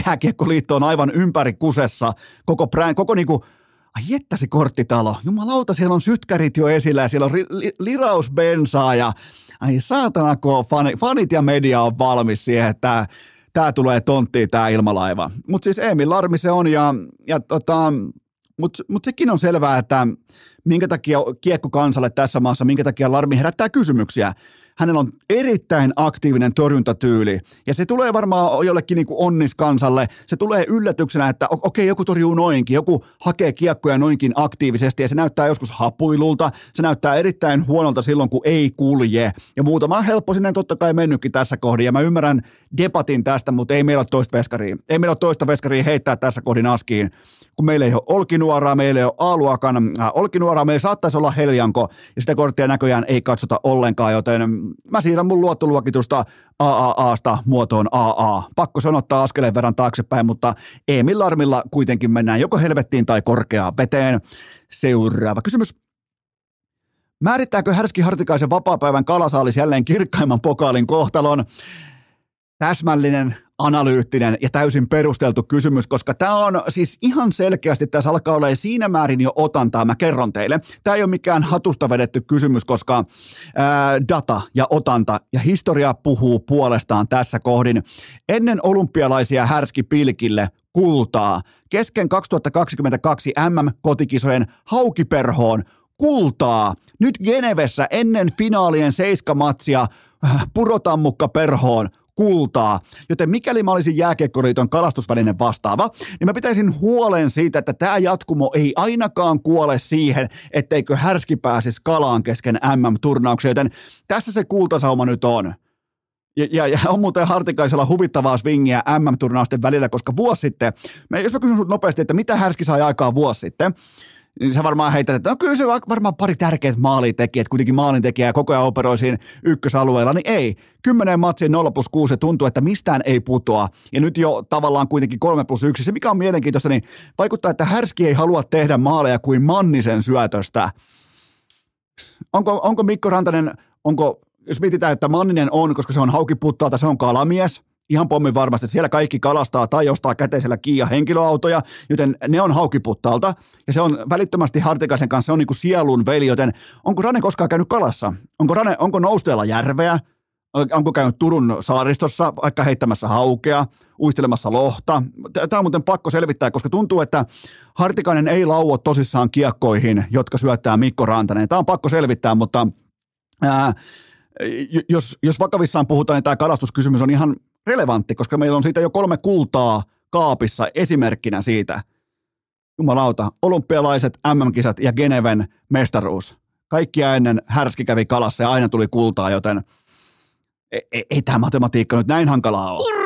Jääkiekkoliitto on aivan ympäri kusessa. Koko, brand, koko niinku, ai että se korttitalo. Jumalauta, siellä on sytkärit jo esillä ja siellä on ri, li, lirausbensaa ja ai saatana, kun fani, fanit ja media on valmis siihen, että tämä tulee tonttiin tämä ilmalaiva. Mutta siis Emil Larmi se on ja, ja tota, mutta mut sekin on selvää, että minkä takia kiekko kansalle tässä maassa, minkä takia Larmi herättää kysymyksiä hänellä on erittäin aktiivinen torjuntatyyli. Ja se tulee varmaan jollekin niin kuin onniskansalle, se tulee yllätyksenä, että okei, okay, joku torjuu noinkin, joku hakee kiekkoja noinkin aktiivisesti. Ja se näyttää joskus hapuilulta, se näyttää erittäin huonolta silloin, kun ei kulje. Ja muutama helppo sinne totta kai mennytkin tässä kohdin. Ja mä ymmärrän debatin tästä, mutta ei meillä ole toista veskaria, ei meillä ole toista veskaria heittää tässä kohdin askiin, kun meillä ei ole olkinuoraa, meillä ei ole A-luokan äh, olkinuoraa, meillä saattaisi olla heljanko ja sitä korttia näköjään ei katsota ollenkaan, joten mä siirrän mun luottoluokitusta AAAsta muotoon AA. Pakko sanottaa askeleen verran taaksepäin, mutta Emil Larmilla kuitenkin mennään joko helvettiin tai korkeaan veteen. Seuraava kysymys. Määrittääkö Härski Hartikaisen vapaapäivän kalasaalis jälleen kirkkaimman pokaalin kohtalon? Täsmällinen, analyyttinen ja täysin perusteltu kysymys, koska tämä on siis ihan selkeästi, tässä alkaa olla siinä määrin jo otantaa, mä kerron teille. Tämä ei ole mikään hatusta vedetty kysymys, koska ää, data ja otanta ja historia puhuu puolestaan tässä kohdin. Ennen olympialaisia härski pilkille kultaa. Kesken 2022 MM-kotikisojen haukiperhoon kultaa. Nyt Genevessä ennen finaalien seiskamatsia äh, purotammukka perhoon kultaa. Joten mikäli mä olisin jääkiekkoliiton kalastusvälinen vastaava, niin mä pitäisin huolen siitä, että tämä jatkumo ei ainakaan kuole siihen, etteikö härski pääsisi kalaan kesken MM-turnauksia. Joten tässä se kultasauma nyt on. Ja, ja, ja on muuten Hartikaisella huvittavaa swingiä MM-turnausten välillä, koska vuosi sitten, mä, jos mä kysyn nopeasti, että mitä Härski sai aikaa vuosi sitten, niin sä varmaan heität, että no kyllä se varmaan pari tärkeät maalintekijät, kuitenkin maalintekijä koko ajan operoi siinä ykkösalueella, niin ei. Kymmenen matsiin 0 plus 6 tuntuu, että mistään ei putoa. Ja nyt jo tavallaan kuitenkin 3 plus 1. Se mikä on mielenkiintoista, niin vaikuttaa, että Härski ei halua tehdä maaleja kuin Mannisen syötöstä. Onko, onko Mikko Rantanen, onko, jos mietitään, että Manninen on, koska se on haukiputtaalta, se on kalamies – ihan pommin varmasti, siellä kaikki kalastaa tai ostaa käteisellä Kia henkilöautoja, joten ne on haukiputtalta. Ja se on välittömästi Hartikaisen kanssa, se on niin kuin sielun veli, joten onko Rane koskaan käynyt kalassa? Onko, Rane, onko nousteella järveä? Onko käynyt Turun saaristossa vaikka heittämässä haukea, uistelemassa lohta? Tämä on muuten pakko selvittää, koska tuntuu, että Hartikainen ei lauo tosissaan kiekkoihin, jotka syöttää Mikko Rantanen. Tämä on pakko selvittää, mutta ää, jos, jos vakavissaan puhutaan, niin tämä kalastuskysymys on ihan relevantti, koska meillä on siitä jo kolme kultaa kaapissa esimerkkinä siitä. Jumalauta, olympialaiset, MM-kisat ja Geneven mestaruus. Kaikkia ennen härski kävi kalassa ja aina tuli kultaa, joten ei, ei, ei tämä matematiikka nyt näin hankalaa ole.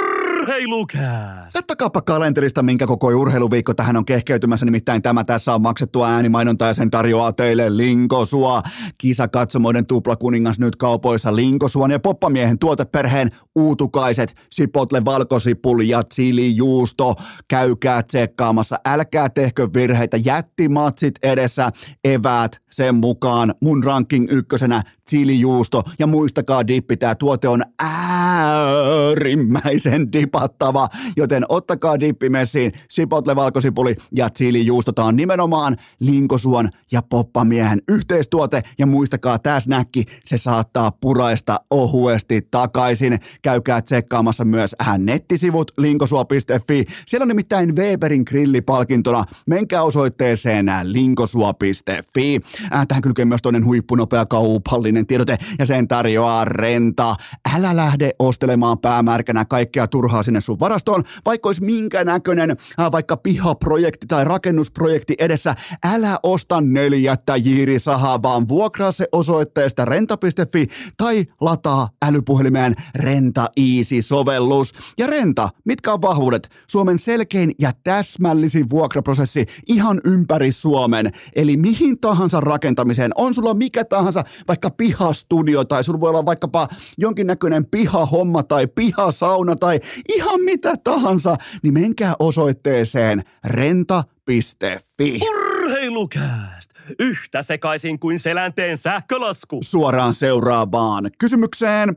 Urheilukää! Saattakaapa kalenterista, minkä koko urheiluviikko tähän on kehkeytymässä, nimittäin tämä tässä on maksettua äänimainonta ja sen tarjoaa teille Linkosua. Kisakatsomoiden tuplakuningas nyt kaupoissa Linkosuon ja Poppamiehen tuoteperheen uutukaiset, sipotle, valkosipuli ja chilijuusto. Käykää tsekkaamassa, älkää tehkö virheitä, jättimatsit edessä, eväät sen mukaan. Mun ranking ykkösenä chilijuusto ja muistakaa dippi, tämä tuote on äärimmäisen dipattava, joten ottakaa dippi messiin, sipotle valkosipuli ja chilijuusto, tämä on nimenomaan Linkosuon ja Poppamiehen yhteistuote ja muistakaa tämä snäkki, se saattaa puraista ohuesti takaisin. Käykää tsekkaamassa myös hän nettisivut linkosua.fi. Siellä on nimittäin Weberin grillipalkintona. Menkää osoitteeseen linkosua.fi. Äh, tähän kylkee myös toinen huippunopea kaupallinen tiedote ja sen tarjoaa renta. Älä lähde ostelemaan päämärkänä kaikkea turhaa sinne sun varastoon, vaikka olisi minkä näköinen äh, vaikka pihaprojekti tai rakennusprojekti edessä. Älä osta neljättä jiirisahaa, vaan vuokraa se osoitteesta renta.fi tai lataa älypuhelimeen Renta Easy-sovellus. Ja Renta, mitkä on vahvuudet? Suomen selkein ja täsmällisin vuokraprosessi ihan ympäri Suomen. Eli mihin tahansa rakentamiseen, on sulla mikä tahansa, vaikka pihastudio tai sulla voi olla vaikkapa jonkinnäköinen pihahomma tai pihasauna tai ihan mitä tahansa, niin menkää osoitteeseen renta.fi. Urheilukääst! Yhtä sekaisin kuin selänteen sähkölasku. Suoraan seuraavaan kysymykseen.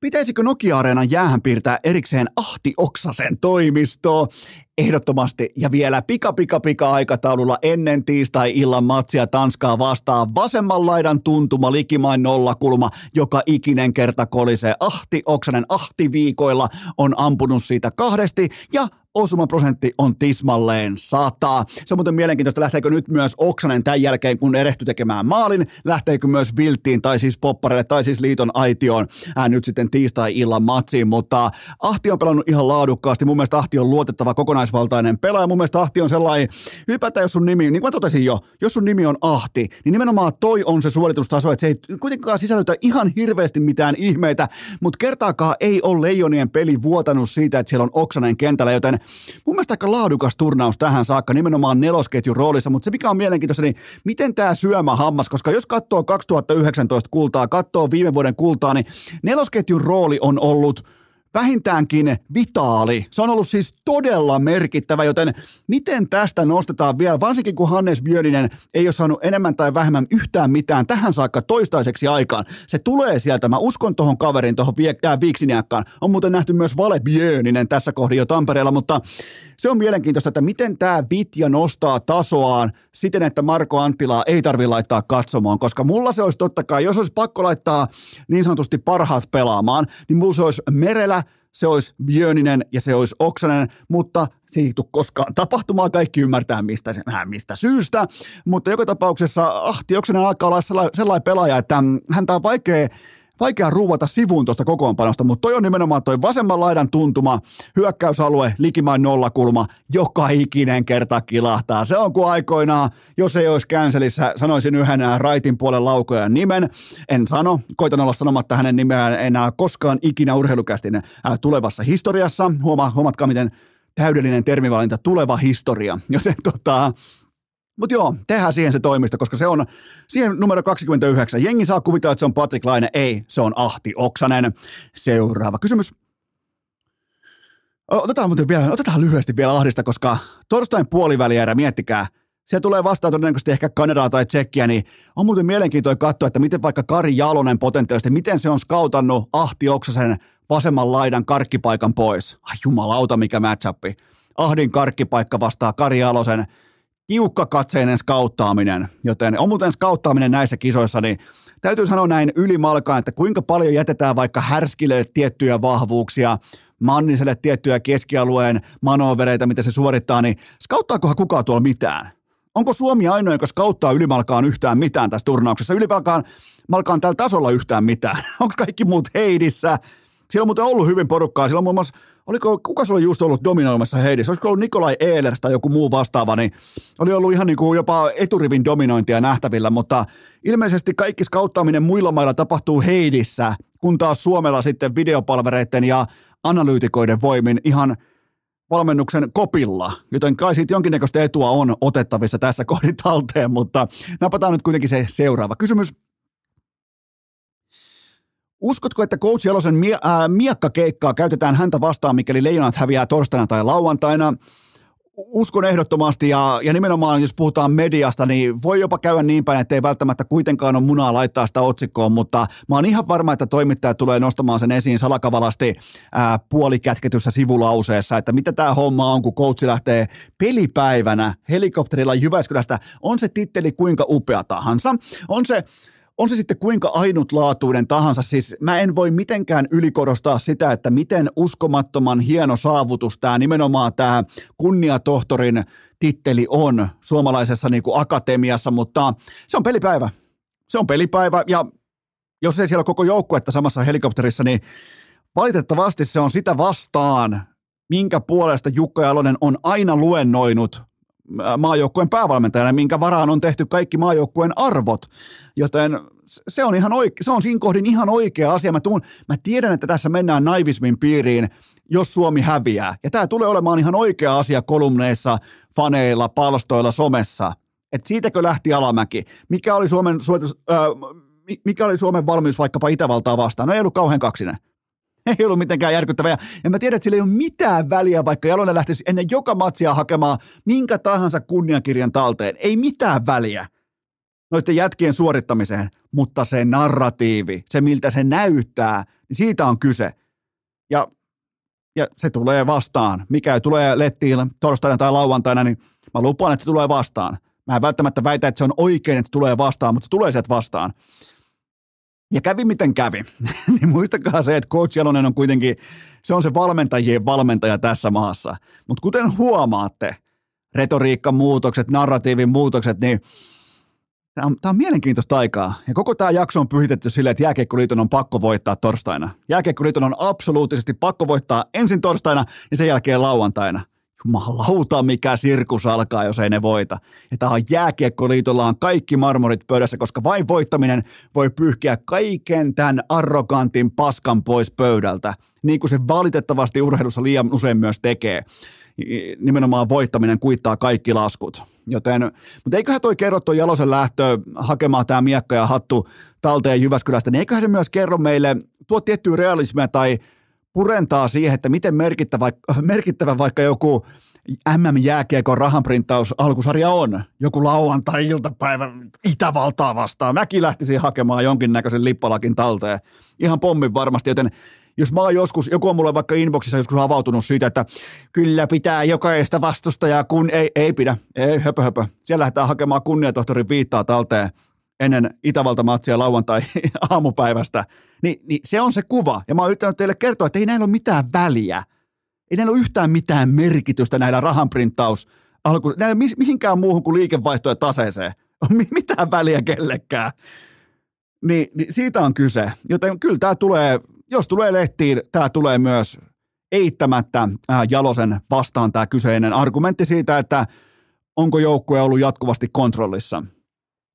Pitäisikö Nokia-areenan jäähän piirtää erikseen Ahti Oksasen toimisto? Ehdottomasti ja vielä pika pika pika aikataululla ennen tiistai-illan matsia Tanskaa vastaan vasemman laidan tuntuma likimain nollakulma, joka ikinen kerta kolisee. Ahti Oksanen Ahti viikoilla on ampunut siitä kahdesti ja osumaprosentti on tismalleen 100. Se on muuten mielenkiintoista, lähteekö nyt myös Oksanen tämän jälkeen, kun erehty tekemään maalin, lähteekö myös Vilttiin tai siis Popparelle tai siis Liiton aitioon ää, nyt sitten tiistai-illan matsiin, mutta Ahti on pelannut ihan laadukkaasti. Mun mielestä Ahti on luotettava kokonaisvaltainen pelaaja. Mun mielestä Ahti on sellainen, ylipäätään jos sun nimi, niin kuin mä totesin jo, jos sun nimi on Ahti, niin nimenomaan toi on se suoritustaso, että se ei kuitenkaan sisällytä ihan hirveästi mitään ihmeitä, mutta kertaakaan ei ole Leijonien peli vuotanut siitä, että siellä on Oksanen kentällä, joten mun mielestä aika laadukas turnaus tähän saakka, nimenomaan nelosketjun roolissa, mutta se mikä on mielenkiintoista, niin miten tämä syömä hammas, koska jos katsoo 2019 kultaa, katsoo viime vuoden kultaa, niin nelosketjun rooli on ollut – vähintäänkin vitaali. Se on ollut siis todella merkittävä, joten miten tästä nostetaan vielä, varsinkin kun Hannes Björninen ei ole saanut enemmän tai vähemmän yhtään mitään tähän saakka toistaiseksi aikaan. Se tulee sieltä, mä uskon tuohon kaverin, tuohon äh, Viiksiniakkaan. On muuten nähty myös Vale Björninen tässä kohdin jo Tampereella, mutta se on mielenkiintoista, että miten tämä Vitja nostaa tasoaan siten, että Marko Anttilaa ei tarvi laittaa katsomaan, koska mulla se olisi totta kai, jos olisi pakko laittaa niin sanotusti parhaat pelaamaan, niin mulla se olisi Merelä, se olisi Björninen ja se olisi Oksanen, mutta se ei tule koskaan tapahtumaan, kaikki ymmärtää mistä, mistä syystä, mutta joka tapauksessa Ahti Oksanen alkaa olla sellainen, sellainen pelaaja, että häntä on vaikea vaikea ruuvata sivuun tuosta kokoonpanosta, mutta toi on nimenomaan toi vasemman laidan tuntuma, hyökkäysalue, likimain nollakulma, joka ikinen kerta kilahtaa. Se on kuin aikoinaan, jos ei olisi känselissä, sanoisin yhden raitin puolen laukojan nimen. En sano, koitan olla sanomatta hänen nimeään enää koskaan ikinä urheilukästin tulevassa historiassa. Huoma, huomatkaa, miten täydellinen termivalinta, tuleva historia. Joten tota, mutta joo, tehdään siihen se toimisto, koska se on siihen numero 29. Jengi saa kuvitella, että se on Patrick Laine. Ei, se on Ahti Oksanen. Seuraava kysymys. Otetaan muuten vielä, otetaan lyhyesti vielä Ahdista, koska torstain puolivälierä, miettikää, se tulee vastaan todennäköisesti ehkä Kanadaa tai Tsekkiä, niin on muuten mielenkiintoinen katsoa, että miten vaikka Kari Jalonen potentiaalisesti, miten se on skautannut Ahti Oksasen vasemman laidan karkkipaikan pois. Ai jumalauta, mikä matchappi. Ahdin karkkipaikka vastaa Kari Jalosen tiukkakatseinen skauttaaminen, joten on muuten skauttaaminen näissä kisoissa, niin täytyy sanoa näin ylimalkaan, että kuinka paljon jätetään vaikka härskille tiettyjä vahvuuksia, Manniselle tiettyjä keskialueen manovereita, mitä se suorittaa, niin skauttaakohan kukaan tuolla mitään? Onko Suomi ainoa, joka skauttaa ylimalkaan yhtään mitään tässä turnauksessa? Ylimalkaan malkaan tällä tasolla yhtään mitään. Onko kaikki muut heidissä? Siellä on muuten ollut hyvin porukkaa. Siellä on muun muassa oliko, kuka se oli just ollut dominoimassa Heidissä? Olisiko ollut Nikolai Ehlers tai joku muu vastaava, niin oli ollut ihan niin kuin jopa eturivin dominointia nähtävillä, mutta ilmeisesti kaikki skauttaaminen muilla mailla tapahtuu Heidissä, kun taas Suomella sitten videopalvereiden ja analyytikoiden voimin ihan valmennuksen kopilla, joten kai siitä jonkinnäköistä etua on otettavissa tässä kohdin talteen, mutta napataan nyt kuitenkin se seuraava kysymys. Uskotko, että Coach Jalosen mie- äh, miekkakeikkaa käytetään häntä vastaan, mikäli leijonat häviää torstaina tai lauantaina? Uskon ehdottomasti ja, ja nimenomaan jos puhutaan mediasta, niin voi jopa käydä niin päin, että ei välttämättä kuitenkaan ole munaa laittaa sitä otsikkoon, mutta mä oon ihan varma, että toimittaja tulee nostamaan sen esiin salakavalasti ää, puolikätketyssä sivulauseessa, että mitä tämä homma on, kun coachi lähtee pelipäivänä helikopterilla Jyväskylästä. On se titteli kuinka upea tahansa, on se on se sitten kuinka ainutlaatuinen tahansa, siis mä en voi mitenkään ylikorostaa sitä, että miten uskomattoman hieno saavutus tämä nimenomaan tämä kunniatohtorin titteli on suomalaisessa niin kuin akatemiassa, mutta se on pelipäivä. Se on pelipäivä ja jos ei siellä koko joukkuetta samassa helikopterissa, niin valitettavasti se on sitä vastaan, minkä puolesta Jukka Jalonen on aina luennoinut maajoukkueen päävalmentajana, minkä varaan on tehty kaikki maajoukkueen arvot. Joten se on, ihan oike- se on siinä kohdin ihan oikea asia. Mä, tuun, mä tiedän, että tässä mennään naivismin piiriin, jos Suomi häviää. Ja tämä tulee olemaan ihan oikea asia kolumneissa, faneilla, palstoilla, somessa. Että siitäkö lähti alamäki? Mikä oli Suomen, suotus, äh, mikä oli Suomen valmius vaikkapa Itävaltaa vastaan? No ei ollut kauhean kaksinen ei ollut mitenkään järkyttävää. Ja mä tiedän, että sillä ei ole mitään väliä, vaikka Jalonen lähtisi ennen joka matsia hakemaan minkä tahansa kunniakirjan talteen. Ei mitään väliä noiden jätkien suorittamiseen, mutta se narratiivi, se miltä se näyttää, niin siitä on kyse. Ja, ja se tulee vastaan. Mikä tulee lettiin torstaina tai lauantaina, niin mä lupaan, että se tulee vastaan. Mä en välttämättä väitä, että se on oikein, että se tulee vastaan, mutta se tulee sieltä vastaan. Ja kävi miten kävi, niin muistakaa se, että Coach Jalonen on kuitenkin, se on se valmentajien valmentaja tässä maassa. Mutta kuten huomaatte, retoriikka muutokset, narratiivin muutokset, niin Tämä on, on mielenkiintoista aikaa. Ja koko tämä jakso on pyhitetty silleen, että Jääkiekkoliiton on pakko voittaa torstaina. Jääkiekkoliiton on absoluuttisesti pakko voittaa ensin torstaina ja sen jälkeen lauantaina. Jumalauta, mikä sirkus alkaa, jos ei ne voita. Ja tämä on Jääkiekkoliitolla on kaikki marmorit pöydässä, koska vain voittaminen voi pyyhkiä kaiken tämän arrogantin paskan pois pöydältä, niin kuin se valitettavasti urheilussa liian usein myös tekee nimenomaan voittaminen kuittaa kaikki laskut. Joten, mutta eiköhän toi kerro tuon Jalosen lähtö hakemaan tämä miekka ja hattu talteen Jyväskylästä, niin eiköhän se myös kerro meille, tuo tiettyä realismia tai purentaa siihen, että miten merkittävä, merkittävä vaikka joku MM-jääkiekon rahanprinttaus alkusarja on. Joku lauantai-iltapäivä Itävaltaa vastaan. Mäkin lähtisin hakemaan jonkinnäköisen lippalakin talteen. Ihan pommin varmasti, joten jos mä oon joskus, joku on mulle vaikka inboxissa joskus avautunut siitä, että kyllä pitää jokaista vastustajaa, kun ei, ei pidä, ei höpö höpö. Siellä lähdetään hakemaan kunniatohtorin viittaa talteen ennen Itävalta-matsia lauantai aamupäivästä, niin, niin se on se kuva. Ja mä oon yrittänyt teille kertoa, että ei näillä ole mitään väliä. Ei näillä ole yhtään mitään merkitystä näillä rahanprinttaus alku, näillä mihinkään muuhun kuin liikevaihtoja taseeseen. On mitään väliä kellekään. Niin, niin siitä on kyse. Joten kyllä tämä tulee, jos tulee lehtiin, tämä tulee myös eittämättä äh, Jalosen vastaan tämä kyseinen argumentti siitä, että onko joukkue ollut jatkuvasti kontrollissa.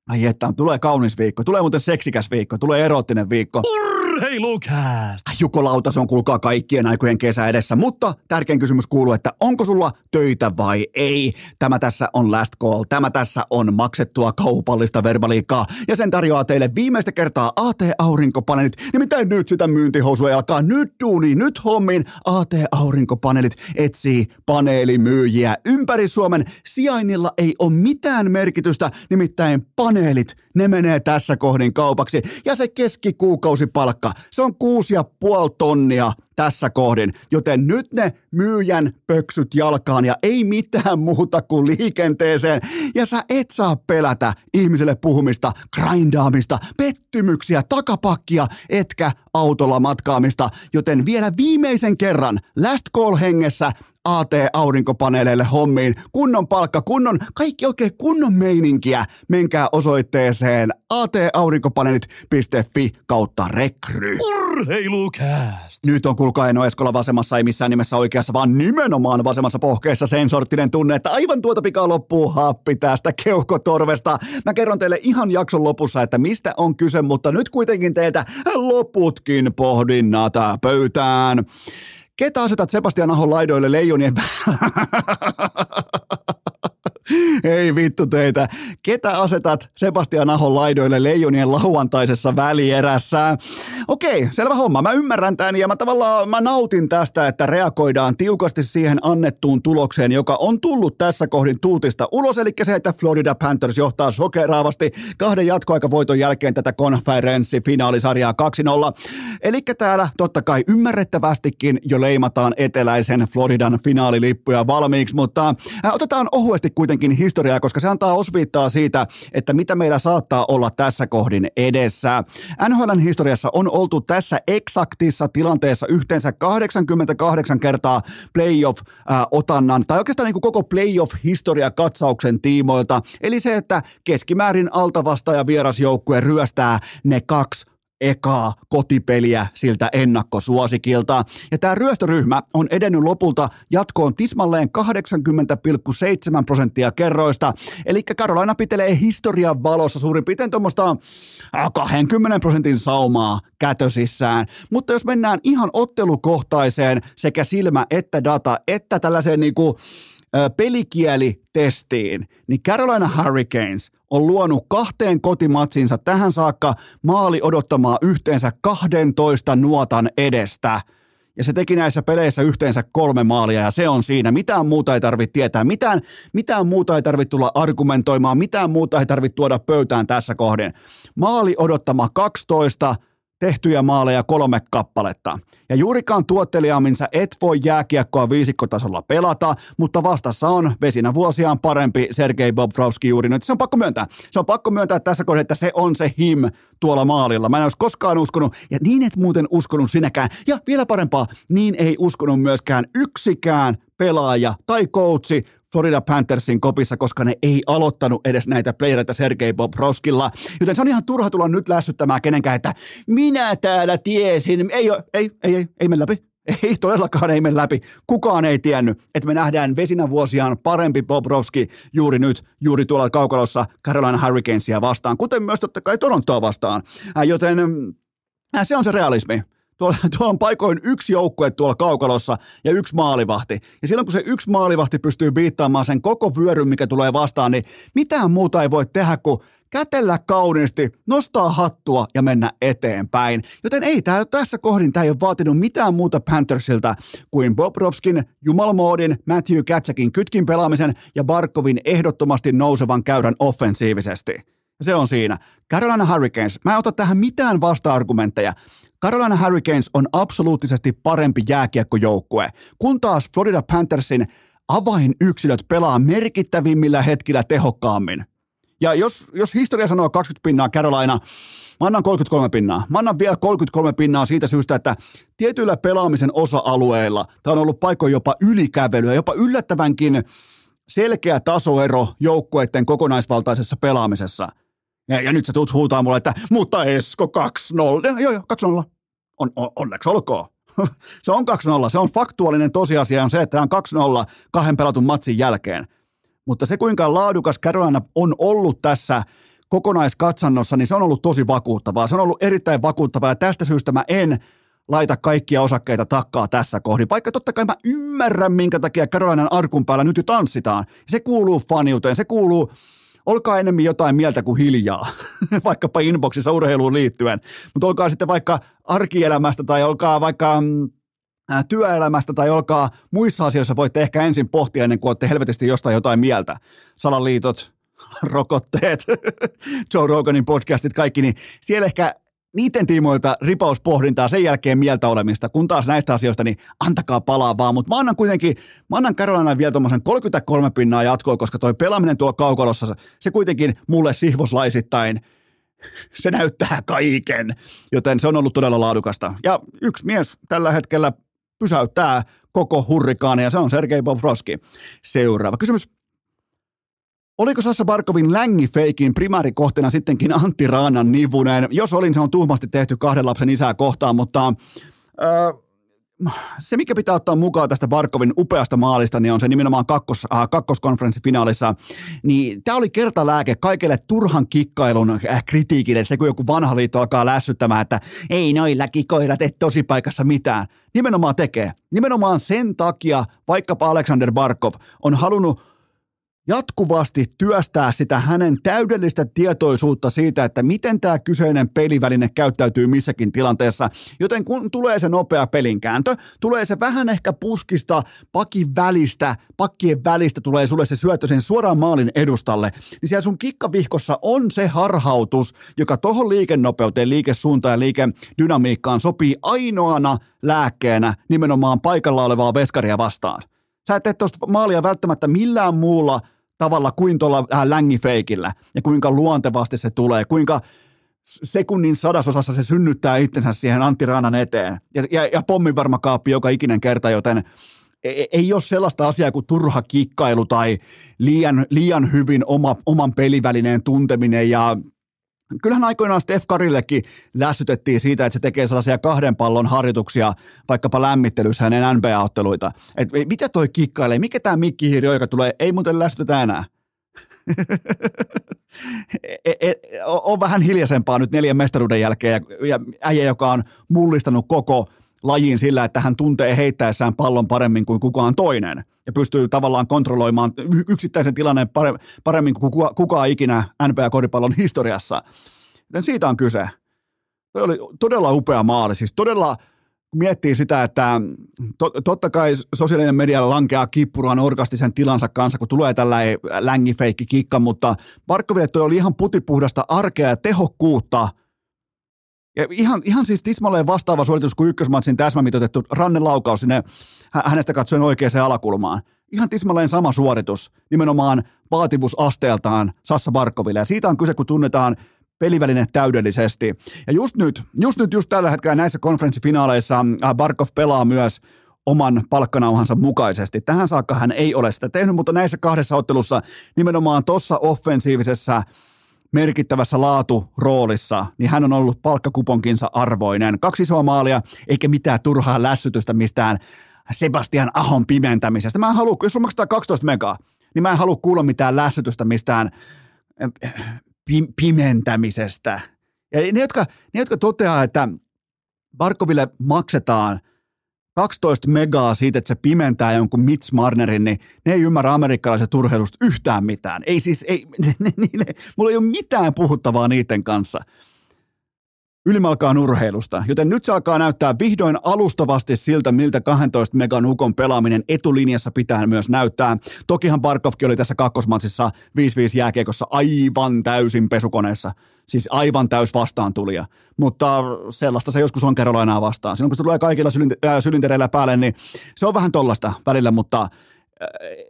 Ai että, tulee kaunis viikko, tulee muuten seksikäs viikko, tulee erottinen viikko. Urheilukääst! Jukko Lautas on kuulkaa kaikkien aikojen kesä edessä, mutta tärkein kysymys kuuluu, että onko sulla töitä vai ei? Tämä tässä on Last Call, tämä tässä on maksettua kaupallista verbaliikkaa ja sen tarjoaa teille viimeistä kertaa AT Aurinkopaneelit. Nimittäin nyt sitä myyntihousua alkaa, nyt duuni, nyt hommin. AT Aurinkopaneelit etsii paneelimyyjiä ympäri Suomen. Sijainnilla ei ole mitään merkitystä, nimittäin paneelit, ne menee tässä kohdin kaupaksi. Ja se keskikuukausipalkka, se on kuusi ja puoli tonnia tässä kohdin, joten nyt ne myyjän pöksyt jalkaan ja ei mitään muuta kuin liikenteeseen. Ja sä et saa pelätä ihmiselle puhumista, grindaamista, pettymyksiä, takapakkia, etkä autolla matkaamista, joten vielä viimeisen kerran last call hengessä AT-aurinkopaneeleille hommiin. Kunnon palkka, kunnon, kaikki oikein kunnon meininkiä. Menkää osoitteeseen ataurinkopaneelit.fi kautta rekry. Urheilukääst! Nyt on kuulkaa Eno Eskola vasemmassa, ei missään nimessä oikeassa, vaan nimenomaan vasemmassa pohkeessa sen sorttinen tunne, että aivan tuota pikaa loppuu happi tästä keuhkotorvesta. Mä kerron teille ihan jakson lopussa, että mistä on kyse, mutta nyt kuitenkin teiltä loputkin pohdinnat pöytään. Ketä asetat Sebastian Ahon laidoille leijonien Ei vittu teitä. Ketä asetat Sebastian Ahon laidoille leijonien lauantaisessa välierässä? Okei, selvä homma. Mä ymmärrän tämän ja mä tavallaan mä nautin tästä, että reagoidaan tiukasti siihen annettuun tulokseen, joka on tullut tässä kohdin tuutista ulos, eli se, että Florida Panthers johtaa sokeraavasti kahden jatkoaikavoiton jälkeen tätä konferenssifinaalisarjaa 2-0. Eli täällä totta kai ymmärrettävästikin jo leimataan eteläisen Floridan finaalilippuja valmiiksi, mutta äh, otetaan ohuesti kuitenkin historiaa, koska se antaa osviittaa siitä, että mitä meillä saattaa olla tässä kohdin edessä. NHLn historiassa on oltu tässä eksaktissa tilanteessa yhteensä 88 kertaa playoff-otannan, tai oikeastaan niin kuin koko playoff-historia katsauksen tiimoilta. Eli se, että keskimäärin altavastaaja vierasjoukkue ryöstää ne kaksi ekaa kotipeliä siltä ennakkosuosikilta. Ja tämä ryöstöryhmä on edennyt lopulta jatkoon tismalleen 80,7 prosenttia kerroista. Eli Carolina pitelee historian valossa suurin piirtein tuommoista 20 prosentin saumaa kätösissään. Mutta jos mennään ihan ottelukohtaiseen sekä silmä että data että tällaiseen niinku pelikielitestiin, niin Carolina Hurricanes on luonut kahteen kotimatsinsa tähän saakka maali odottamaa yhteensä 12 nuotan edestä. Ja se teki näissä peleissä yhteensä kolme maalia ja se on siinä. Mitään muuta ei tarvitse tietää. Mitään, mitään muuta ei tarvitse tulla argumentoimaan. Mitään muuta ei tarvitse tuoda pöytään tässä kohden. Maali odottama 12 tehtyjä maaleja kolme kappaletta. Ja juurikaan tuotteliaammin sä et voi jääkiekkoa viisikkotasolla pelata, mutta vastassa on vesinä vuosiaan parempi Sergei Bobrovski juuri nyt. Se on pakko myöntää. Se on pakko myöntää tässä kohdassa, että se on se him tuolla maalilla. Mä en olisi koskaan uskonut, ja niin et muuten uskonut sinäkään. Ja vielä parempaa, niin ei uskonut myöskään yksikään pelaaja tai coachi Florida Panthersin kopissa, koska ne ei aloittanut edes näitä playereita Sergei Bobrovskilla. Joten se on ihan turha tulla nyt lässyttämään kenenkään, että minä täällä tiesin. Ei, ei, ei, ei, ei mene läpi. Ei todellakaan ei mene läpi. Kukaan ei tiennyt, että me nähdään vesinä vuosiaan parempi Bobrovski juuri nyt, juuri tuolla kaukalossa Carolina Hurricanesia vastaan, kuten myös totta kai Torontoa vastaan. Joten se on se realismi tuolla, tuolla on paikoin yksi joukkue tuolla kaukalossa ja yksi maalivahti. Ja silloin kun se yksi maalivahti pystyy biittaamaan sen koko vyöryn, mikä tulee vastaan, niin mitään muuta ei voi tehdä kuin kätellä kauniisti, nostaa hattua ja mennä eteenpäin. Joten ei tää, tässä kohdin tämä ei ole vaatinut mitään muuta Panthersilta kuin Bobrovskin, Jumalmoodin, Matthew Katsakin kytkin pelaamisen ja Barkovin ehdottomasti nousevan käyrän offensiivisesti. Se on siinä. Carolina Hurricanes, mä en ota tähän mitään vasta-argumentteja. Carolina Hurricanes on absoluuttisesti parempi jääkiekkojoukkue, kun taas Florida Panthersin avainyksilöt pelaa merkittävimmillä hetkillä tehokkaammin. Ja jos, jos historia sanoo 20 pinnaa Carolina, mä annan 33 pinnaa. Mä annan vielä 33 pinnaa siitä syystä, että tietyillä pelaamisen osa-alueilla tämä on ollut paikoin jopa ylikävelyä, jopa yllättävänkin selkeä tasoero joukkueiden kokonaisvaltaisessa pelaamisessa – Ja, ja nyt se tuut huutaa mulle, että mutta Esko 2-0. Ja, joo, joo, 2-0. On, on, onneksi olkoon. se on 2-0. Se on faktuaalinen tosiasia on se, että tämä on 2-0 kahden pelatun matsin jälkeen. Mutta se, kuinka laadukas Carolina on ollut tässä kokonaiskatsannossa, niin se on ollut tosi vakuuttavaa. Se on ollut erittäin vakuuttavaa ja tästä syystä mä en laita kaikkia osakkeita takkaa tässä kohdin. Vaikka totta kai mä ymmärrän, minkä takia Carolinan arkun päällä nyt jo tanssitaan. Se kuuluu faniuteen, se kuuluu olkaa enemmän jotain mieltä kuin hiljaa, vaikkapa inboxissa urheiluun liittyen, mutta olkaa sitten vaikka arkielämästä tai olkaa vaikka mm, työelämästä tai olkaa muissa asioissa voitte ehkä ensin pohtia ennen kuin olette helvetisti jostain jotain mieltä. Salaliitot, rokotteet, Joe Roganin podcastit, kaikki, niin siellä ehkä niiden tiimoilta ripauspohdintaa, sen jälkeen mieltä olemista, kun taas näistä asioista, niin antakaa palaa vaan. Mutta mä annan kuitenkin, mä annan Carolina vielä tuommoisen 33 pinnaa jatkoa, koska toi pelaaminen tuo kaukalossa, se kuitenkin mulle sihvoslaisittain, se näyttää kaiken, joten se on ollut todella laadukasta. Ja yksi mies tällä hetkellä pysäyttää koko hurrikaani ja se on Sergei Bobrovski. Seuraava kysymys. Oliko Sassa Barkovin längifeikin primäärikohteena sittenkin Antti Raanan nivunen? Jos olin, se on tuhmasti tehty kahden lapsen isää kohtaan, mutta öö, se, mikä pitää ottaa mukaan tästä Barkovin upeasta maalista, niin on se nimenomaan kakkos, äh, kakkoskonferenssifinaalissa. Niin tämä oli kertalääke kaikille turhan kikkailun äh, kritiikille. Se, kun joku vanha liitto alkaa lässyttämään, että ei noilla kikoilla tee tosi paikassa mitään. Nimenomaan tekee. Nimenomaan sen takia vaikkapa Alexander Barkov on halunnut jatkuvasti työstää sitä hänen täydellistä tietoisuutta siitä, että miten tämä kyseinen peliväline käyttäytyy missäkin tilanteessa. Joten kun tulee se nopea pelinkääntö, tulee se vähän ehkä puskista, pakin välistä, pakkien välistä tulee sulle se syöttö sen suoraan maalin edustalle, niin siellä sun kikkavihkossa on se harhautus, joka tuohon liikennopeuteen, liikesuuntaan ja liikedynamiikkaan sopii ainoana lääkkeenä nimenomaan paikalla olevaa veskaria vastaan. Sä et tee tuosta maalia välttämättä millään muulla tavalla kuin tuolla äh, längifeikillä ja kuinka luontevasti se tulee, kuinka sekunnin sadasosassa se synnyttää itsensä siihen Antti Raanan eteen. Ja, ja, ja pomminvarmakaappi joka ikinen kerta, joten ei, ei ole sellaista asiaa kuin turha kikkailu tai liian, liian hyvin oma, oman pelivälineen tunteminen ja Kyllähän aikoinaan Steph Karillekin lässytettiin siitä, että se tekee sellaisia kahden pallon harjoituksia vaikkapa lämmittelyssä hänen NBA-otteluita. Et mitä toi kikkailee? Mikä tämä mikkihiiri joka tulee? Ei muuten lässytetä enää. E, e, e, on vähän hiljaisempaa nyt neljän mestaruuden jälkeen ja, ja äijä, joka on mullistanut koko lajiin sillä, että hän tuntee heittäessään pallon paremmin kuin kukaan toinen ja pystyy tavallaan kontrolloimaan yksittäisen tilanteen paremmin kuin kukaan ikinä NBA-koripallon historiassa. Joten siitä on kyse. Toi oli todella upea maali, siis todella miettii sitä, että to, totta kai sosiaalinen media lankeaa kippuraan orkastisen tilansa kanssa, kun tulee tällainen längifeikki kikka, mutta Barkoville oli ihan putipuhdasta arkea ja tehokkuutta – ja ihan, ihan siis tismalleen vastaava suoritus kuin ykkösmatsin täsmämitoitettu rannelaukaus sinne hänestä katsoen oikeaan alakulmaan. Ihan tismalleen sama suoritus, nimenomaan vaativuusasteeltaan Sassa Barkoville. Ja siitä on kyse, kun tunnetaan peliväline täydellisesti. Ja just nyt, just nyt, just tällä hetkellä näissä konferenssifinaaleissa äh, Barkov pelaa myös oman palkkanauhansa mukaisesti. Tähän saakka hän ei ole sitä tehnyt, mutta näissä kahdessa ottelussa nimenomaan tuossa offensiivisessa merkittävässä laaturoolissa, niin hän on ollut palkkakuponkinsa arvoinen. Kaksi isoa maalia, eikä mitään turhaa lässytystä mistään Sebastian Ahon pimentämisestä. Mä en halua, jos maksetaan 12 megaa, niin mä en halua kuulla mitään lässytystä mistään eh, pimentämisestä. Ja ne, jotka, ne, jotka toteaa, että Barkoville maksetaan – 12 megaa siitä, että se pimentää jonkun Mitch Marnerin, niin ne ei ymmärrä amerikkalaisesta urheilusta yhtään mitään. Ei siis, ei, ne, ne, ne, mulla ei ole mitään puhuttavaa niiden kanssa ylimalkaan urheilusta, joten nyt se alkaa näyttää vihdoin alustavasti siltä, miltä 12 megan ukon pelaaminen etulinjassa pitää myös näyttää. Tokihan Barkovkin oli tässä kakkosmatsissa 5-5 jääkiekossa aivan täysin pesukoneessa. Siis aivan täys vastaantulija. Mutta sellaista se joskus on Carolinaa vastaan. Silloin kun se tulee kaikilla sylintereillä päälle, niin se on vähän tollasta välillä, mutta äh,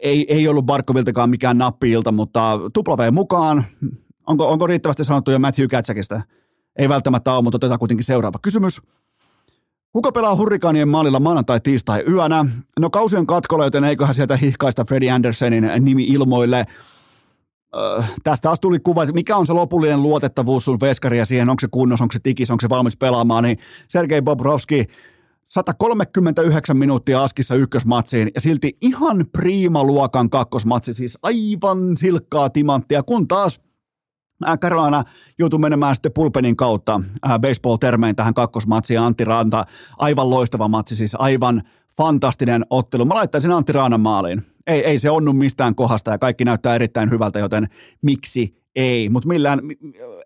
ei, ei ollut Barkoviltakaan mikään nappiilta, mutta tupla mukaan. Onko, onko riittävästi sanottu jo Matthew Katsäkistä? Ei välttämättä ole, mutta otetaan kuitenkin seuraava kysymys. Kuka pelaa hurrikaanien maalilla maanantai, tiistai yönä? No kausi on katkolla, joten eiköhän sieltä hihkaista Freddie Andersonin nimi ilmoille. tästä taas tuli kuva, että mikä on se lopullinen luotettavuus sun veskaria siihen, onko se kunnos, onko se tikis, onko se valmis pelaamaan, niin Sergei Bobrovski 139 minuuttia askissa ykkösmatsiin ja silti ihan priima-luokan kakkosmatsi, siis aivan silkkaa timanttia, kun taas Carolina joutui menemään sitten pulpenin kautta baseball-termein tähän kakkosmatsiin. Antti Ranta, aivan loistava matsi, siis aivan fantastinen ottelu. Mä laittaisin Antti Raanan maaliin. Ei, ei se onnu mistään kohdasta ja kaikki näyttää erittäin hyvältä, joten miksi ei? Mutta millään,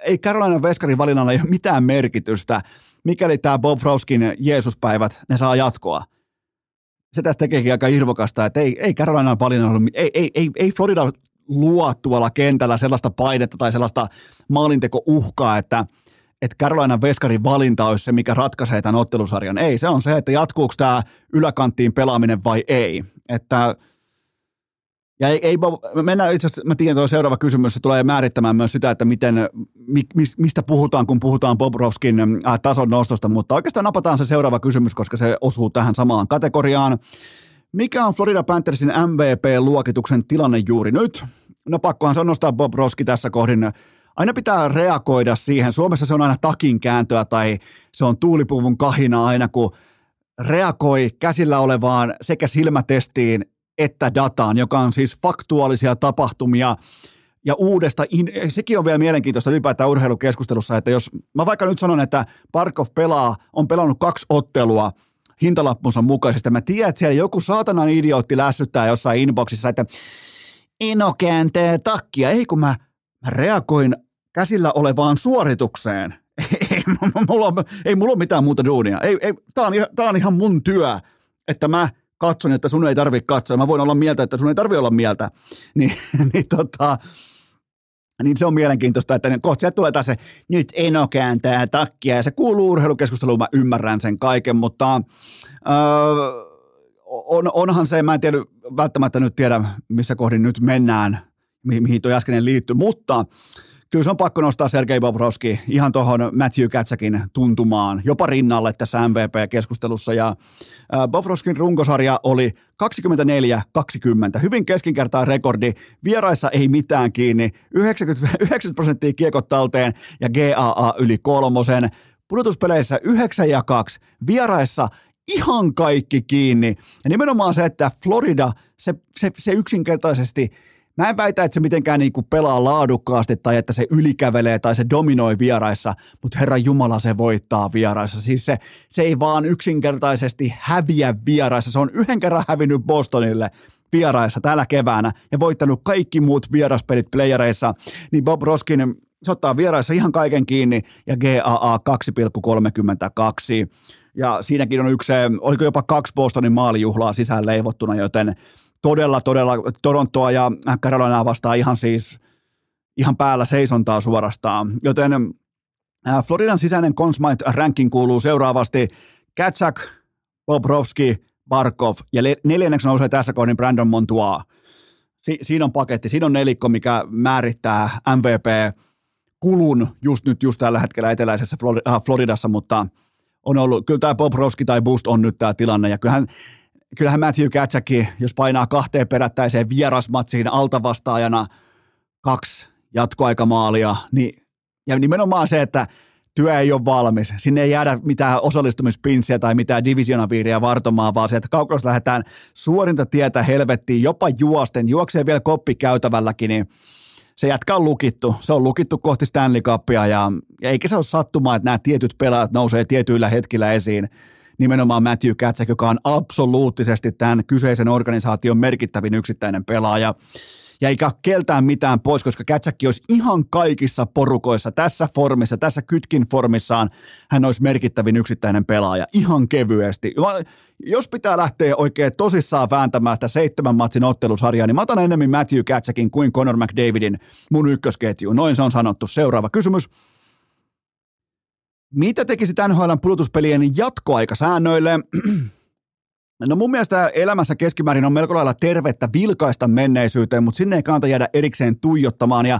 ei Carolina Veskarin valinnalla ole mitään merkitystä, mikäli tämä Bob Froskin Jeesuspäivät, ne saa jatkoa. Se tästä tekeekin aika irvokasta, että ei, ei Carolina valinnalla, ei, ei, ei, ei Florida luo tuolla kentällä sellaista painetta tai sellaista maalinteko-uhkaa, että, että Carolina Veskarin valinta olisi se, mikä ratkaisee tämän ottelusarjan. Ei, se on se, että jatkuuko tämä yläkanttiin pelaaminen vai ei. Että ja ei, ei mennään itse asiassa, mä tiedän, tuo seuraava kysymys, se tulee määrittämään myös sitä, että miten, mi, mistä puhutaan, kun puhutaan Bobrovskin äh, tason nostosta, mutta oikeastaan napataan se seuraava kysymys, koska se osuu tähän samaan kategoriaan. Mikä on Florida Panthersin MVP-luokituksen tilanne juuri nyt? No pakkohan se nostaa Bob Roski tässä kohdin. Aina pitää reagoida siihen. Suomessa se on aina takin kääntöä tai se on tuulipuvun kahina aina, kun reagoi käsillä olevaan sekä silmätestiin että dataan, joka on siis faktuaalisia tapahtumia ja uudesta, sekin on vielä mielenkiintoista ylipäätään urheilukeskustelussa, että jos mä vaikka nyt sanon, että Parkov pelaa, on pelannut kaksi ottelua – hintalappunsa mukaisesti. Mä tiedän, että siellä joku saatanan idiootti lässyttää jossain inboxissa, että Ino kääntää takkia. Ei kun mä, mä reagoin käsillä olevaan suoritukseen. Ei, mulla, ei mulla ole mitään muuta duunia. Ei, ei, tää, on, tää on ihan mun työ, että mä katson, että sun ei tarvitse katsoa. Mä voin olla mieltä, että sun ei tarvitse olla mieltä. Niin, niin tota, niin se on mielenkiintoista, että kohta sieltä tulee taas se, nyt Eno kääntää takkia, ja se kuuluu urheilukeskusteluun, mä ymmärrän sen kaiken, mutta öö, on, onhan se, mä en tiedä, välttämättä nyt tiedä, missä kohdin nyt mennään, mi- mihin tuo äskeinen liittyy, mutta kyllä se on pakko nostaa Sergei Bobrovski ihan tuohon Matthew Katsakin tuntumaan, jopa rinnalle tässä MVP-keskustelussa. Ja Bobrovskin runkosarja oli 24-20, hyvin keskinkertaa rekordi, vieraissa ei mitään kiinni, 90, 90 prosenttia kiekot talteen ja GAA yli kolmosen, pudotuspeleissä 9 ja 2, vieraissa ihan kaikki kiinni. Ja nimenomaan se, että Florida, se, se, se yksinkertaisesti – Mä en väitä, että se mitenkään niin kuin pelaa laadukkaasti tai että se ylikävelee tai se dominoi vieraissa, mutta Herra Jumala se voittaa vieraissa. Siis se, se ei vaan yksinkertaisesti häviä vieraissa. Se on yhden kerran hävinnyt Bostonille vieraissa tällä keväänä ja voittanut kaikki muut vieraspelit playereissa, niin Bob Roskin se ottaa vieraissa ihan kaiken kiinni ja GAA 2,32. Ja siinäkin on yksi, oliko jopa kaksi Bostonin maalijuhlaa sisään leivottuna, joten todella, todella Torontoa ja Carolinaa vastaan ihan siis ihan päällä seisontaa suorastaan. Joten äh, Floridan sisäinen Consmite ranking kuuluu seuraavasti Katsak, Bobrovski, Barkov ja neljänneksi nousee tässä kohdin Brandon Montois. Si- siinä on paketti, siinä on nelikko, mikä määrittää MVP kulun just nyt, just tällä hetkellä eteläisessä äh, Floridassa, mutta on ollut, kyllä tämä Bobrovski tai Boost on nyt tämä tilanne, ja kyllähän kyllähän Matthew Katsäkin, jos painaa kahteen perättäiseen vierasmatsiin altavastaajana kaksi jatkoaikamaalia, niin, ja nimenomaan se, että työ ei ole valmis. Sinne ei jäädä mitään osallistumispinssiä tai mitään divisionaviiriä vartomaan, vaan se, että kaukossa lähdetään suorinta tietä helvettiin, jopa juosten, juoksee vielä koppi käytävälläkin, niin se jätkä on lukittu. Se on lukittu kohti Stanley Cupia ja, ja eikä se ole sattumaa, että nämä tietyt pelaajat nousee tietyillä hetkillä esiin nimenomaan Matthew Katsak, joka on absoluuttisesti tämän kyseisen organisaation merkittävin yksittäinen pelaaja. Ja eikä keltään mitään pois, koska Kätsäkki olisi ihan kaikissa porukoissa, tässä formissa, tässä kytkin formissaan, hän olisi merkittävin yksittäinen pelaaja, ihan kevyesti. Jos pitää lähteä oikein tosissaan vääntämään sitä seitsemän matsin ottelusarjaa, niin mä otan enemmän Matthew Katsäkin kuin Conor McDavidin mun ykkösketju. Noin se on sanottu. Seuraava kysymys. Mitä tekisi NHLn pudotuspelien jatkoaikasäännöille? No mun mielestä elämässä keskimäärin on melko lailla tervettä vilkaista menneisyyteen, mutta sinne ei kannata jäädä erikseen tuijottamaan. Ja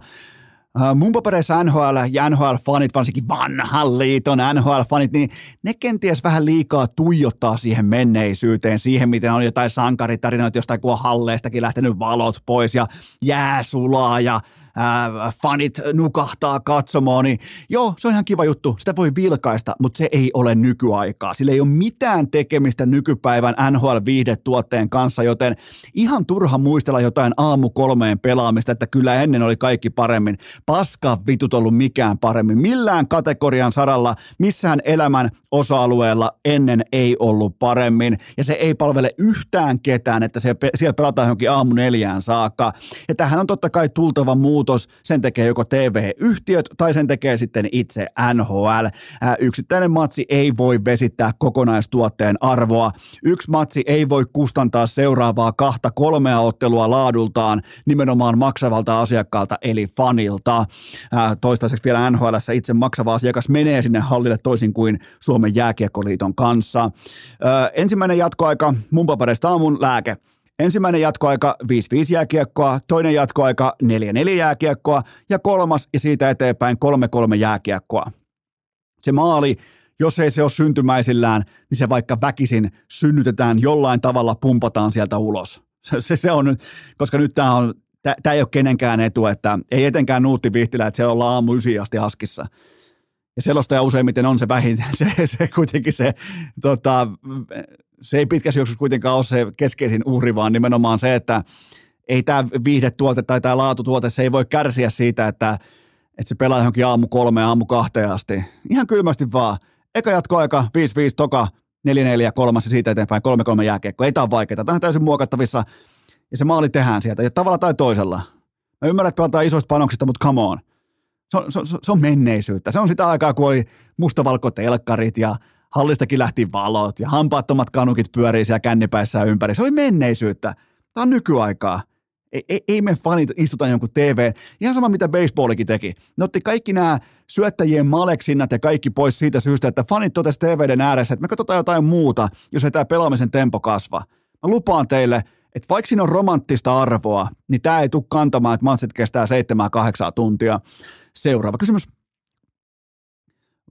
äh, mun papereissa NHL ja NHL-fanit, varsinkin vanhan liiton NHL-fanit, niin ne kenties vähän liikaa tuijottaa siihen menneisyyteen, siihen miten on jotain sankaritarinoita jostain kuin halleistakin lähtenyt valot pois ja jää sulaa ja ää, fanit nukahtaa katsomaan, niin joo, se on ihan kiva juttu, sitä voi vilkaista, mutta se ei ole nykyaikaa. Sillä ei ole mitään tekemistä nykypäivän NHL-viihdetuotteen kanssa, joten ihan turha muistella jotain aamu kolmeen pelaamista, että kyllä ennen oli kaikki paremmin. Paska vitut ollut mikään paremmin. Millään kategorian saralla, missään elämän osa-alueella ennen ei ollut paremmin, ja se ei palvele yhtään ketään, että se, siellä pelataan johonkin aamu neljään saakka. Ja tähän on totta kai tultava muutos, sen tekee joko TV-yhtiöt tai sen tekee sitten itse NHL. Yksittäinen matsi ei voi vesittää kokonaistuotteen arvoa. Yksi matsi ei voi kustantaa seuraavaa kahta kolmea ottelua laadultaan nimenomaan maksavalta asiakkaalta eli fanilta. Toistaiseksi vielä NHL itse maksava asiakas menee sinne hallille toisin kuin Suomen jääkiekkoliiton kanssa. Ensimmäinen jatkoaika mun papereista on mun lääke. Ensimmäinen jatkoaika 5-5 jääkiekkoa, toinen jatkoaika 4-4 jääkiekkoa ja kolmas ja siitä eteenpäin 3-3 jääkiekkoa. Se maali, jos ei se ole syntymäisillään, niin se vaikka väkisin synnytetään jollain tavalla, pumpataan sieltä ulos. Se, se, on, koska nyt tämä on, tämä ei ole kenenkään etu, että ei etenkään Nuutti Vihtilä, että se ollaan aamu ysi asti haskissa. Ja selostaja useimmiten on se vähin, se, se kuitenkin se tota, se ei pitkässä juoksussa kuitenkaan ole se keskeisin uhri, vaan nimenomaan se, että ei tämä viihdetuote tai tämä laatutuote, se ei voi kärsiä siitä, että, että se pelaa johonkin aamu kolme, aamu kahteen asti. Ihan kylmästi vaan. Eka jatkoaika, 5-5, toka, 4-4, kolmas ja siitä eteenpäin, 3-3 jääkiekko. Ei tämä ole vaikeaa. Tämä on täysin muokattavissa ja se maali tehdään sieltä ja tavalla tai toisella. Mä ymmärrän, että pelataan isoista panoksista, mutta come on. Se on, se, se on menneisyyttä. Se on sitä aikaa, kun oli mustavalkotelkkarit ja hallistakin lähti valot ja hampaattomat kanukit pyörii siellä kännipäissä ympäri. Se oli menneisyyttä. Tämä on nykyaikaa. Ei, ei, ei me fanit istuta jonkun TV. Ihan sama, mitä baseballikin teki. Ne otti kaikki nämä syöttäjien maleksinnat ja kaikki pois siitä syystä, että fanit totesi TVden ääressä, että me katsotaan jotain muuta, jos ei tämä pelaamisen tempo kasva. Mä lupaan teille, että vaikka siinä on romanttista arvoa, niin tämä ei tule kantamaan, että matsit kestää 7-8 tuntia. Seuraava kysymys.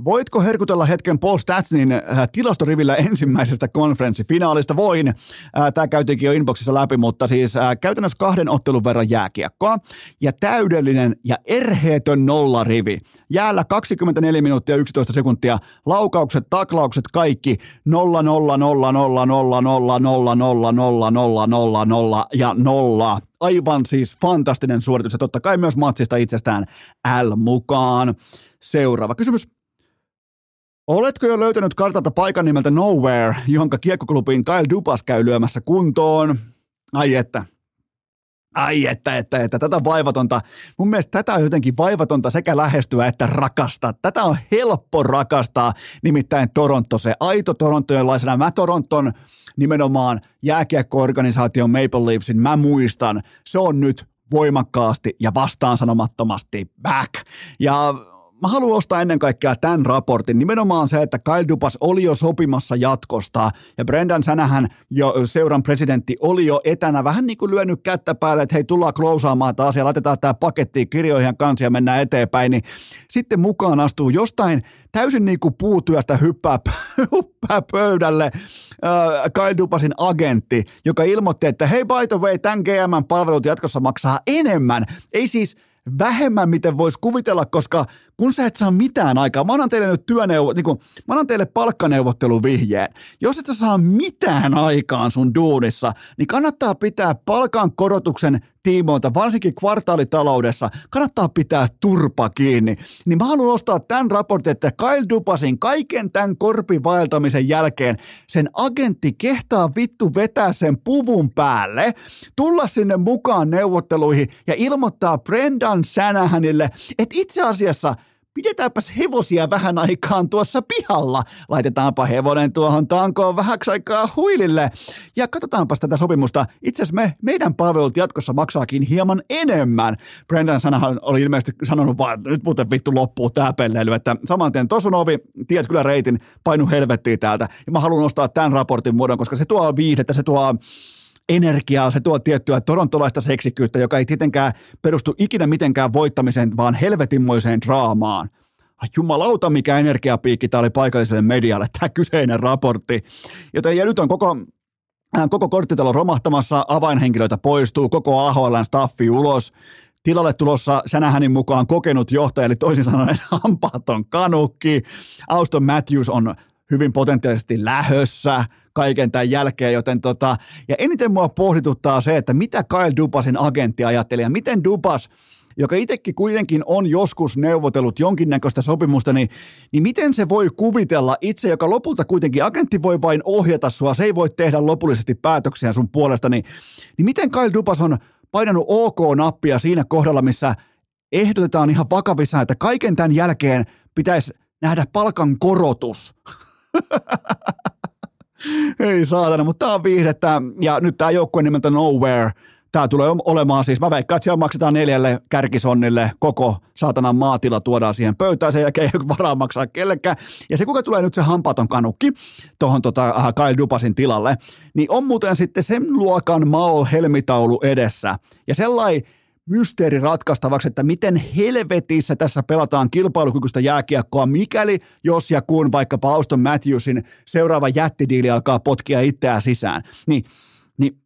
Voitko herkutella hetken Paul Statsin äh, tilastorivillä ensimmäisestä konferenssifinaalista? Voin. Äh, Tämä käytiinkin jo inboxissa läpi, mutta siis äh, käytännössä kahden ottelun verran jääkiekkoa ja täydellinen ja erheetön nollarivi. Jäällä 24 minuuttia 11 sekuntia, laukaukset, taklaukset, kaikki 0 0 0 0 0 0 0 0 0 0 0 0 0 ja 0 aivan siis fantastinen suoritus ja totta kai myös matsista itsestään L mukaan. Seuraava kysymys. Oletko jo löytänyt kartalta paikan nimeltä Nowhere, jonka kiekkoklubin Kyle Dupas käy lyömässä kuntoon? Ai että, Ai että, että, että, tätä vaivatonta, mun mielestä tätä on jotenkin vaivatonta sekä lähestyä että rakastaa. Tätä on helppo rakastaa, nimittäin Toronto, se aito torontojenlaisena. Mä Toronton nimenomaan jääkiekko-organisaation Maple Leafsin, mä muistan, se on nyt voimakkaasti ja vastaansanomattomasti back. Ja mä haluan ostaa ennen kaikkea tämän raportin. Nimenomaan se, että Kyle Dupas oli jo sopimassa jatkosta ja Brendan Sänähän jo seuran presidentti oli jo etänä vähän niin kuin lyönyt kättä päälle, että hei tullaan klousaamaan taas ja laitetaan tämä paketti kirjoihin kanssa ja mennään eteenpäin. Niin sitten mukaan astuu jostain täysin niin kuin puutyöstä hyppää, hyppää pöydälle äh, Kyle Dupasin agentti, joka ilmoitti, että hei by the way, tämän GM-palvelut jatkossa maksaa enemmän. Ei siis vähemmän, miten voisi kuvitella, koska kun sä et saa mitään aikaa, mä annan teille nyt työneuvo, niin kun, mä annan teille palkkaneuvotteluvihjeen. Jos et sä saa mitään aikaan sun duunissa, niin kannattaa pitää palkan korotuksen tiimoilta, varsinkin kvartaalitaloudessa, kannattaa pitää turpa kiinni. Niin mä haluan ostaa tämän raportin, että Kyle Dupasin kaiken tämän korpivaeltamisen jälkeen sen agentti kehtaa vittu vetää sen puvun päälle, tulla sinne mukaan neuvotteluihin ja ilmoittaa Brendan Sänähänille, että itse asiassa – pidetäänpäs hevosia vähän aikaan tuossa pihalla. Laitetaanpa hevonen tuohon tankoon vähäksi aikaa huilille. Ja katsotaanpas tätä sopimusta. Itse asiassa me, meidän palvelut jatkossa maksaakin hieman enemmän. Brendan sanahan oli ilmeisesti sanonut vaan, että nyt muuten vittu loppuu tää pelleily, että saman tien Tosunovi, tiedät kyllä reitin, painu helvettiin täältä. Ja mä haluan nostaa tämän raportin muodon, koska se tuo viihdettä, se tuo energiaa, se tuo tiettyä torontolaista seksikkyyttä, joka ei tietenkään perustu ikinä mitenkään voittamiseen, vaan helvetinmoiseen draamaan. Ai jumalauta, mikä energiapiikki tämä oli paikalliselle medialle, tämä kyseinen raportti. Joten ja nyt on koko äh, koko korttitalo romahtamassa, avainhenkilöitä poistuu, koko AHLn staffi ulos, tilalle tulossa Sänähänin mukaan kokenut johtaja, eli toisin sanoen hampaaton kanukki. Auston Matthews on hyvin potentiaalisesti lähössä kaiken tämän jälkeen, joten tota, ja eniten mua pohdituttaa se, että mitä Kyle Dubasin agentti ajatteli ja miten Dubas joka itsekin kuitenkin on joskus neuvotellut jonkinnäköistä sopimusta, niin, niin miten se voi kuvitella itse, joka lopulta kuitenkin agentti voi vain ohjata sua, se ei voi tehdä lopullisesti päätöksiä sun puolesta, niin, niin miten Kyle Dubas on painanut OK-nappia siinä kohdalla, missä ehdotetaan ihan vakavissaan, että kaiken tämän jälkeen pitäisi nähdä palkan korotus. Ei saatana, mutta tämä on viihdettä. Ja nyt tämä joukkue nimeltä Nowhere. Tämä tulee olemaan siis, mä veikkaan, että siellä maksetaan neljälle kärkisonnille koko saatanan maatila tuodaan siihen pöytään, sen jälkeen ei varaa maksaa kellekään. Ja se, kuka tulee nyt se hampaaton kanukki tuohon tota, uh, Kyle Dupasin tilalle, niin on muuten sitten sen luokan Mao helmitaulu edessä. Ja sellainen mysteeri ratkaistavaksi, että miten helvetissä tässä pelataan kilpailukykyistä jääkiekkoa, mikäli, jos ja kun vaikka Auston Matthewsin seuraava jättidiili alkaa potkia itseään sisään. Niin, niin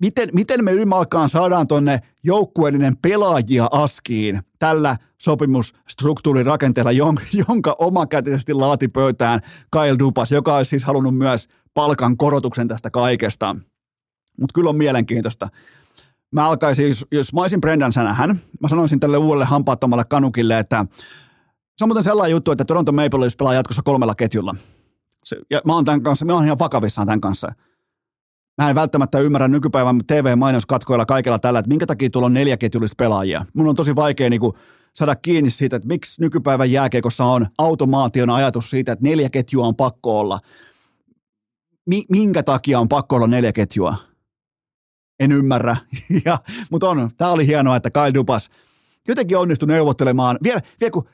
miten, miten me ylimalkaan saadaan tonne joukkueellinen pelaajia askiin tällä sopimusstruktuurin rakenteella, jonka omakätisesti laati pöytään Kyle Dupas, joka olisi siis halunnut myös palkan korotuksen tästä kaikesta. Mutta kyllä on mielenkiintoista mä alkaisin, jos, jos mä olisin Brendan Sänähän, mä sanoisin tälle uudelle hampaattomalle kanukille, että se on muuten sellainen juttu, että Toronto Maple Leafs pelaa jatkossa kolmella ketjulla. Se, ja mä oon tämän kanssa, mä oon ihan vakavissaan tämän kanssa. Mä en välttämättä ymmärrä nykypäivän TV-mainoskatkoilla kaikella tällä, että minkä takia tuolla on neljä ketjullista pelaajia. Mun on tosi vaikea niin kuin, saada kiinni siitä, että miksi nykypäivän jääkeikossa on automaation ajatus siitä, että neljä ketjua on pakko olla. Mi- minkä takia on pakko olla neljä ketjua? En ymmärrä. Ja, mutta on, tämä oli hienoa, että Kyle Dupas jotenkin onnistui neuvottelemaan. Vielä, vielä kun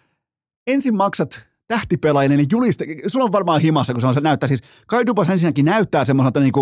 ensin maksat tähtipelaajille, niin juliste, sulla on varmaan himassa, kun se, on, se näyttää siis, Kai Dupas ensinnäkin näyttää semmoiselta niin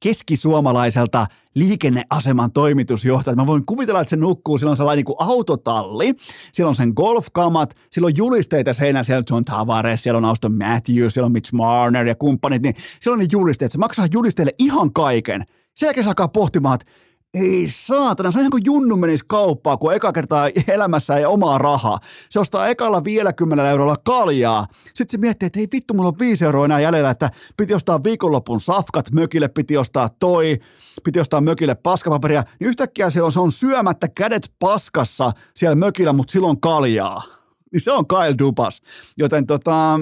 keskisuomalaiselta liikenneaseman toimitusjohtajalta. Mä voin kuvitella, että se nukkuu, sillä on sellainen niin autotalli, siellä on sen golfkamat, sillä on julisteita seinä, siellä John Tavares, siellä on Auston Matthews, siellä on Mitch Marner ja kumppanit, niin siellä on ne julisteet, se maksaa julisteille ihan kaiken – sen jälkeen se alkaa pohtimaan, että ei saatana, se on ihan kuin Junnu menisi kauppaan, kun eka kertaa elämässä ei omaa rahaa. Se ostaa ekalla vielä kymmenellä eurolla kaljaa. Sitten se miettii, että ei vittu, mulla on viisi euroa enää jäljellä, että piti ostaa viikonlopun safkat mökille, piti ostaa toi, piti ostaa mökille paskapaperia. Niin yhtäkkiä on, se on syömättä kädet paskassa siellä mökillä, mutta silloin kaljaa. Niin se on Kyle Dupas. Joten tota,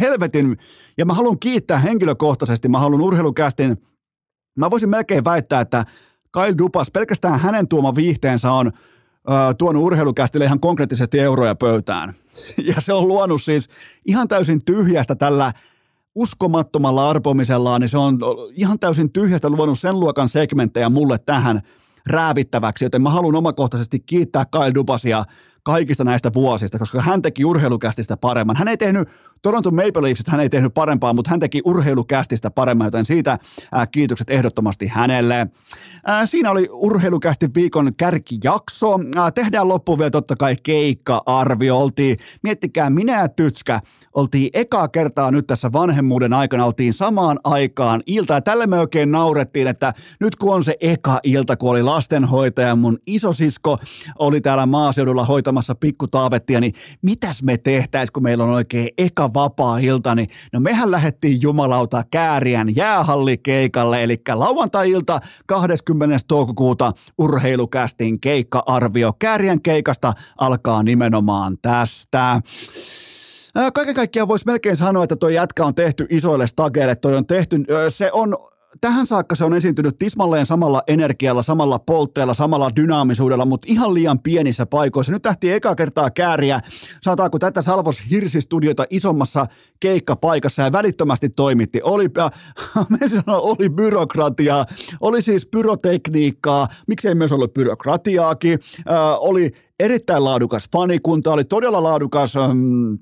helvetin, ja mä haluan kiittää henkilökohtaisesti, mä haluan urheilukästin – Mä voisin melkein väittää, että Kyle Dupas, pelkästään hänen tuoma viihteensä on ö, tuonut urheilukästille ihan konkreettisesti euroja pöytään. Ja se on luonut siis ihan täysin tyhjästä tällä uskomattomalla arpomisellaan, niin se on ihan täysin tyhjästä luonut sen luokan segmenttejä mulle tähän räävittäväksi, joten mä haluan omakohtaisesti kiittää Kyle Dupasia kaikista näistä vuosista, koska hän teki urheilukästistä paremman. Hän ei tehnyt Toronto Maple Leafsista hän ei tehnyt parempaa, mutta hän teki urheilukästistä paremman, joten siitä ää, kiitokset ehdottomasti hänelle. Ää, siinä oli urheilukästi viikon kärkijakso. Ää, tehdään loppuun vielä totta kai keikka-arvio. Oltiin, miettikää, minä ja Tytskä oltiin ekaa kertaa nyt tässä vanhemmuuden aikana, oltiin samaan aikaan ilta. Ja tälle me oikein naurettiin, että nyt kun on se eka ilta, kun oli lastenhoitaja, mun isosisko oli täällä maaseudulla hoitamassa pikkutaavettia, niin mitäs me tehtäis, kun meillä on oikein eka vapaa-ilta, niin no mehän lähdettiin jumalauta Kääriän jäähallikeikalle, eli lauantai-ilta 20. toukokuuta urheilukästin keikka-arvio. Kääriän keikasta alkaa nimenomaan tästä. Kaiken kaikkiaan voisi melkein sanoa, että tuo jätkä on tehty isoille stageille. Toi on tehty, se on tähän saakka se on esiintynyt tismalleen samalla energialla, samalla poltteella, samalla dynaamisuudella, mutta ihan liian pienissä paikoissa. Nyt tähti eka kertaa kääriä, saataanko tätä Salvos Hirsistudiota isommassa keikkapaikassa? Ja välittömästi toimitti. Oli, me sanoo, oli byrokratiaa, oli siis pyrotekniikkaa, miksei myös ollut byrokratiaakin, äh, oli erittäin laadukas fanikunta, oli todella laadukas... Ähm,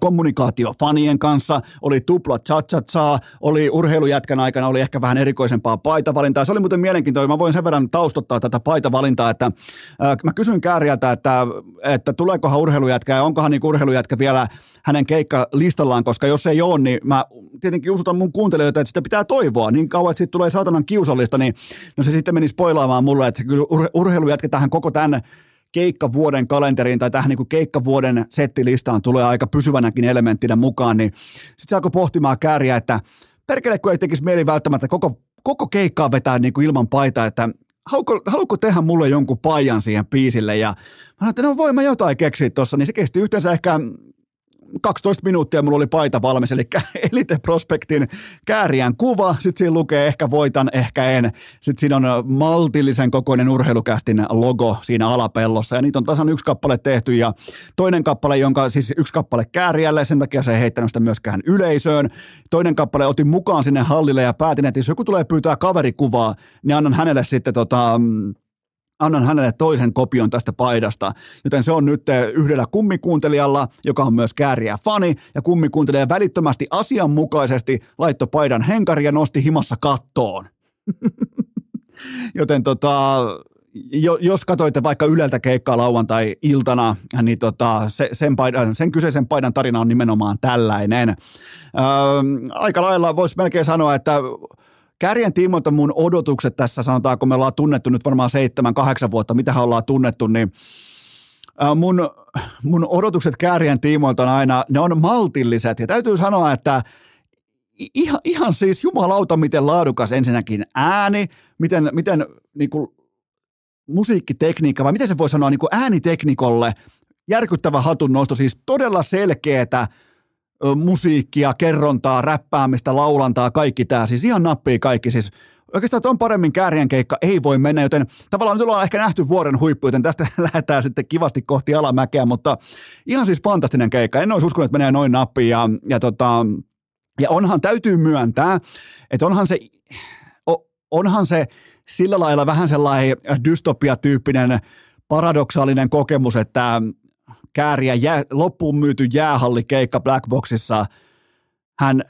kommunikaatio fanien kanssa, oli tupla cha oli urheilujätkän aikana, oli ehkä vähän erikoisempaa paitavalintaa. Se oli muuten mielenkiintoista. Mä voin sen verran taustottaa tätä paitavalintaa, että äh, mä kysyin Kääriältä, että, että tuleekohan urheilujätkä ja onkohan niin urheilujätkä vielä hänen keikkalistallaan, koska jos ei ole, niin mä tietenkin usutan mun kuuntelijoita, että sitä pitää toivoa. Niin kauan, että siitä tulee saatanan kiusallista, niin no se sitten meni spoilaamaan mulle, että kyllä urheilujätkä tähän koko tänne keikkavuoden kalenteriin tai tähän niin keikkavuoden settilistaan tulee aika pysyvänäkin elementtinä mukaan, niin sitten se alkoi pohtimaan kääriä, että perkele kun ei tekisi mieli välttämättä koko, koko keikkaa vetää niin kuin ilman paitaa, että haluatko, haluatko tehdä mulle jonkun paijan siihen piisille? Ja mä ajattelin, no voin mä jotain keksiä tuossa, niin se kesti yhteensä ehkä 12 minuuttia mulla oli paita valmis, eli Elite Prospektin kääriän kuva, sitten siinä lukee ehkä voitan, ehkä en. Sitten siinä on maltillisen kokoinen urheilukästin logo siinä alapellossa, ja niitä on tasan yksi kappale tehty, ja toinen kappale, jonka siis yksi kappale kääriälle, sen takia se ei heittänyt sitä myöskään yleisöön. Toinen kappale otin mukaan sinne hallille ja päätin, että jos joku tulee pyytää kaverikuvaa, niin annan hänelle sitten tota, mm, annan hänelle toisen kopion tästä paidasta. Joten se on nyt eh, yhdellä kummikuuntelijalla, joka on myös kääriä fani, ja kummikuuntelija välittömästi asianmukaisesti laittoi paidan henkari ja nosti himassa kattoon. Joten tota, jo, jos katsoitte vaikka Yleltä keikkaa lauantai-iltana, niin tota, se, sen, paidan, sen kyseisen paidan tarina on nimenomaan tällainen. Öö, aika lailla voisi melkein sanoa, että Kärjen tiimoilta mun odotukset tässä, sanotaan, kun me ollaan tunnettu nyt varmaan seitsemän, kahdeksan vuotta, mitä ollaan tunnettu, niin mun, mun odotukset Kärjen tiimoilta on aina, ne on maltilliset. Ja täytyy sanoa, että ihan, ihan siis jumalauta, miten laadukas ensinnäkin ääni, miten, miten niin kuin, musiikkitekniikka, vai miten se voi sanoa niin kuin ääniteknikolle, järkyttävä hatun nosto, siis todella selkeätä, musiikkia, kerrontaa, räppäämistä, laulantaa, kaikki tämä. Siis ihan nappii kaikki. Siis oikeastaan on paremmin käärien keikka ei voi mennä, joten tavallaan nyt ollaan ehkä nähty vuoden huippu, joten tästä lähdetään sitten kivasti kohti alamäkeä, mutta ihan siis fantastinen keikka. En olisi uskonut, että menee noin nappiin ja, ja, tota, ja onhan täytyy myöntää, että onhan se, onhan se sillä lailla vähän sellainen dystopia-tyyppinen paradoksaalinen kokemus, että kääriä jää, loppuun myyty jäähallikeikka Blackboxissa. Hän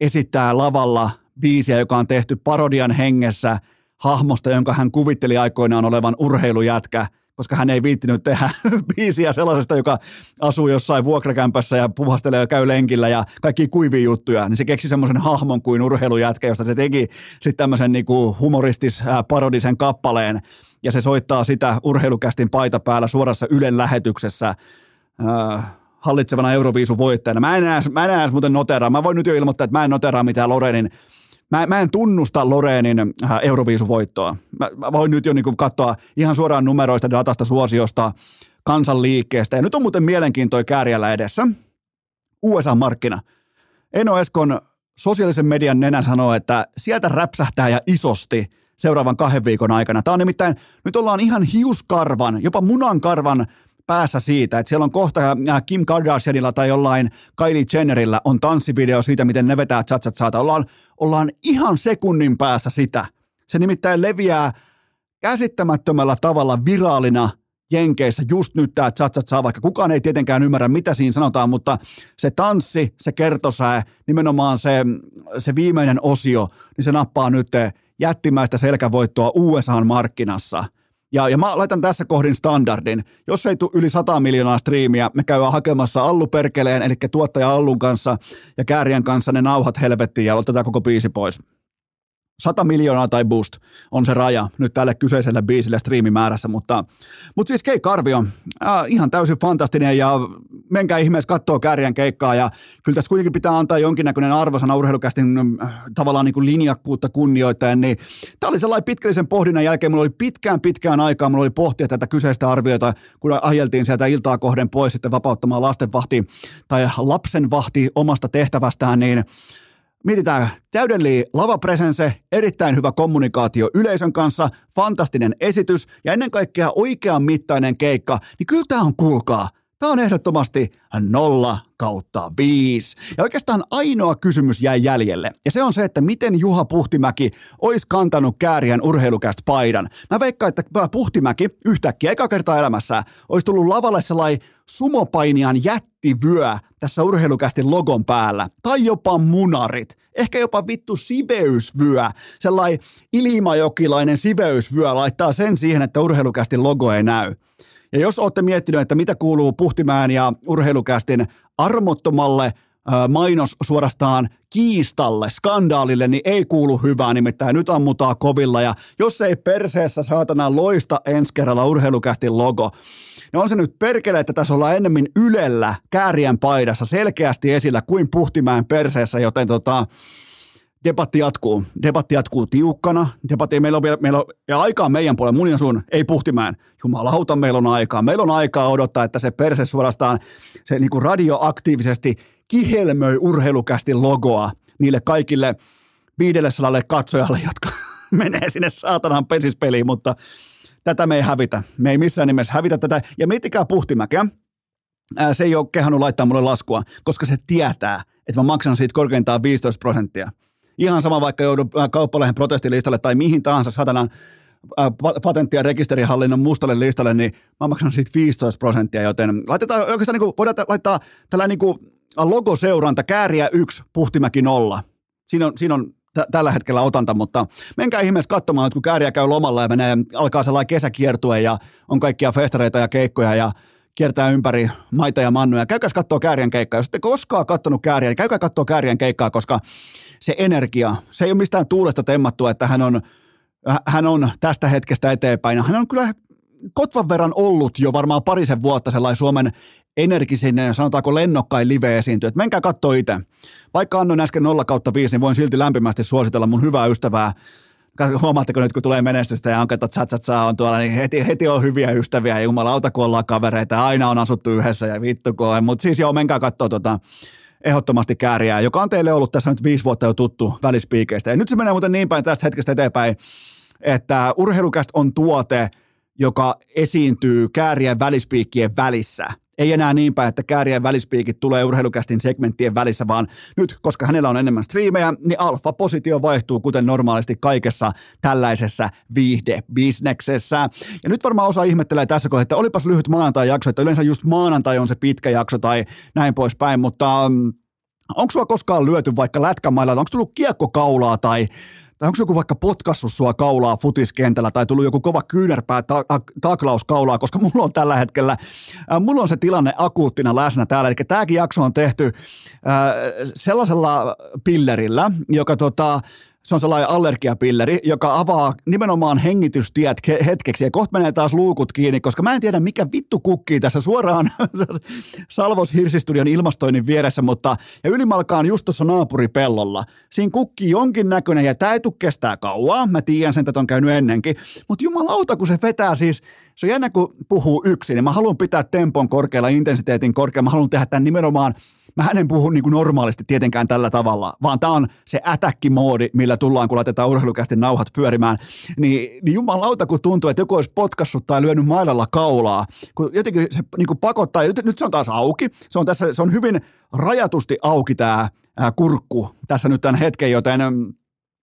esittää lavalla biisiä, joka on tehty parodian hengessä hahmosta, jonka hän kuvitteli aikoinaan olevan urheilujätkä, koska hän ei viittinyt tehdä biisiä sellaisesta, joka asuu jossain vuokrakämpässä ja puhastelee ja käy lenkillä ja kaikki kuivia juttuja, niin se keksi semmoisen hahmon kuin urheilujätkä, josta se teki sitten tämmöisen niinku humoristis parodisen kappaleen, ja se soittaa sitä urheilukästin paita päällä suorassa Ylen lähetyksessä äh, hallitsevana Euroviisun voittajana. Mä en enää, mä en enää muuten noteraa. Mä voin nyt jo ilmoittaa, että mä en noteraa mitään Lorenin Mä, mä en tunnusta Loreenin äh, Euroviisuvoittoa. Mä, mä voin nyt jo niin katsoa ihan suoraan numeroista, datasta, suosiosta, kansanliikkeestä. Ja nyt on muuten mielenkiintoinen kääriällä edessä. USA-markkina. Eno Eskon sosiaalisen median nenä sanoo, että sieltä räpsähtää ja isosti – seuraavan kahden viikon aikana. Tämä on nimittäin, nyt ollaan ihan hiuskarvan, jopa munankarvan päässä siitä, että siellä on kohta äh, Kim Kardashianilla tai jollain Kylie Jennerillä on tanssivideo siitä, miten ne vetää chatsat saata. Ollaan, ollaan ihan sekunnin päässä sitä. Se nimittäin leviää käsittämättömällä tavalla viraalina Jenkeissä just nyt tämä chatsat saa, vaikka kukaan ei tietenkään ymmärrä, mitä siinä sanotaan, mutta se tanssi, se kertosää, nimenomaan se, se viimeinen osio, niin se nappaa nyt jättimäistä selkävoittoa USA-markkinassa. Ja, ja mä laitan tässä kohdin standardin. Jos ei tule yli 100 miljoonaa striimiä, me käydään hakemassa Allu Perkeleen, eli tuottaja Allun kanssa ja Kääriän kanssa ne nauhat helvettiin ja otetaan koko biisi pois. 100 miljoonaa tai boost on se raja nyt tälle kyseiselle biisille striimimäärässä, mutta, mutta siis keikka-arvio, äh, ihan täysin fantastinen ja menkää ihmeessä kattoo kärjen keikkaa ja kyllä tässä kuitenkin pitää antaa jonkinnäköinen arvosana urheilukästin äh, tavallaan niin kuin linjakkuutta kunnioittaen, niin tämä oli sellainen pitkällisen pohdinnan jälkeen, mulla oli pitkään pitkään aikaa, mulla oli pohtia tätä kyseistä arviota, kun ajeltiin sieltä iltaa kohden pois sitten vapauttamaan lastenvahti tai lapsenvahti omasta tehtävästään, niin Mietitään täydellinen lavapresense, erittäin hyvä kommunikaatio yleisön kanssa, fantastinen esitys ja ennen kaikkea oikean mittainen keikka, niin kyllä tämä on kuulkaa. Tämä on ehdottomasti nolla kautta viisi. Ja oikeastaan ainoa kysymys jäi jäljelle. Ja se on se, että miten Juha Puhtimäki olisi kantanut kääriän urheilukästä paidan. Mä veikkaan, että Puhtimäki yhtäkkiä eka kertaa elämässä olisi tullut lavalle sellainen sumopainian jättivyö tässä urheilukästin logon päällä. Tai jopa munarit. Ehkä jopa vittu siveysvyö. Sellainen ilmajokilainen siveysvyö laittaa sen siihen, että urheilukästin logo ei näy. Ja jos olette miettineet, että mitä kuuluu Puhtimään ja urheilukästin armottomalle mainos suorastaan kiistalle, skandaalille, niin ei kuulu hyvää, nimittäin nyt ammutaan kovilla ja jos ei perseessä saatana loista ensi kerralla urheilukästin logo, niin on se nyt perkele, että tässä ollaan ennemmin Ylellä kääriän paidassa selkeästi esillä kuin Puhtimäen perseessä, joten tota, debatti jatkuu. Debatti jatkuu tiukkana. Debatti, meillä on, vielä, meillä on ja aikaa meidän puolella, mun ja sun, ei puhtimään. Jumalauta, meillä on aikaa. Meillä on aikaa odottaa, että se perse suorastaan se niin kuin radioaktiivisesti kihelmöi urheilukästi logoa niille kaikille 500 katsojalle, jotka menee sinne saatanan pesispeliin, mutta tätä me ei hävitä. Me ei missään nimessä hävitä tätä. Ja miettikää puhtimäkeä. Se ei ole kehannut laittaa mulle laskua, koska se tietää, että mä maksan siitä korkeintaan 15 prosenttia. Ihan sama vaikka joudun äh, kauppalehen protestilistalle tai mihin tahansa satanan äh, patentti- ja rekisterihallinnon mustalle listalle, niin mä maksan siitä 15 prosenttia, joten laitetaan oikeastaan niin kuin, voidaan laittaa tällainen niin logoseuranta, kääriä yksi, puhtimäki nolla. Siinä on, siinä on t- tällä hetkellä otanta, mutta menkää ihmeessä katsomaan, että kun kääriä käy lomalla ja menee, alkaa sellainen kesäkiertue ja on kaikkia festareita ja keikkoja ja kiertää ympäri maita ja mannuja. Käykää katsoa Käärien keikkaa. Jos ette koskaan katsonut Kääriä, niin käykää katsoa Käärien keikkaa, koska se energia, se ei ole mistään tuulesta temmattua, että hän on, hän on tästä hetkestä eteenpäin. Hän on kyllä kotvan verran ollut jo varmaan parisen vuotta sellainen Suomen energisin, sanotaanko lennokkain live esiintyy. menkää katsoa itse. Vaikka annoin äsken 0 kautta 5, niin voin silti lämpimästi suositella mun hyvää ystävää huomaatteko nyt, kun tulee menestystä ja on katsot tsa on tuolla, niin heti, heti on hyviä ystäviä, jumalauta, kun ollaan kavereita, aina on asuttu yhdessä ja vittu kun Mutta siis joo, menkää katsoa tota, ehdottomasti kääriää, joka on teille ollut tässä nyt viisi vuotta jo tuttu välispiikeistä. Ja nyt se menee muuten niin päin tästä hetkestä eteenpäin, että urheilukästä on tuote, joka esiintyy käärien välispiikkien välissä – ei enää niin päin, että käärien välispiikit tulee urheilukästin segmenttien välissä, vaan nyt, koska hänellä on enemmän striimejä, niin alfa-positio vaihtuu kuten normaalisti kaikessa tällaisessa viihdebisneksessä. Ja nyt varmaan osa ihmettelee tässä kohdassa, että olipas lyhyt maanantai-jakso, että yleensä just maanantai on se pitkä jakso tai näin poispäin, mutta mm, onko sua koskaan lyöty vaikka lätkämailla, onko tullut kiekkokaulaa tai tai onko joku vaikka potkassut sua kaulaa futiskentällä tai tullut joku kova kyynärpää ta- taklaus kaulaa, koska mulla on tällä hetkellä, äh, mulla on se tilanne akuuttina läsnä täällä. Eli tämäkin jakso on tehty äh, sellaisella pillerillä, joka tota, se on sellainen allergiapilleri, joka avaa nimenomaan hengitystiet hetkeksi. Ja kohta menee taas luukut kiinni, koska mä en tiedä mikä vittu kukkii tässä suoraan Salvos Hirsistudion ilmastoinnin vieressä, mutta ja ylimalkaan just tuossa naapuripellolla. Siinä kukkii jonkin näköinen ja tämä ei tule kestää kauaa, mä tiedän sen, että on käynyt ennenkin, mutta jumalauta kun se vetää siis, se on jännä kun puhuu yksin, niin mä haluan pitää tempon korkealla, intensiteetin korkealla, mä haluan tehdä tämän nimenomaan mä en puhu niin kuin normaalisti tietenkään tällä tavalla, vaan tämä on se ätäkkimoodi, millä tullaan, kun laitetaan urheilukästi nauhat pyörimään. Niin, niin jumalauta, kun tuntuu, että joku olisi potkassut tai lyönyt mailalla kaulaa, kun jotenkin se niin kuin pakottaa, nyt, nyt se on taas auki, se on, tässä, se on hyvin rajatusti auki tämä kurkku tässä nyt tämän hetken, joten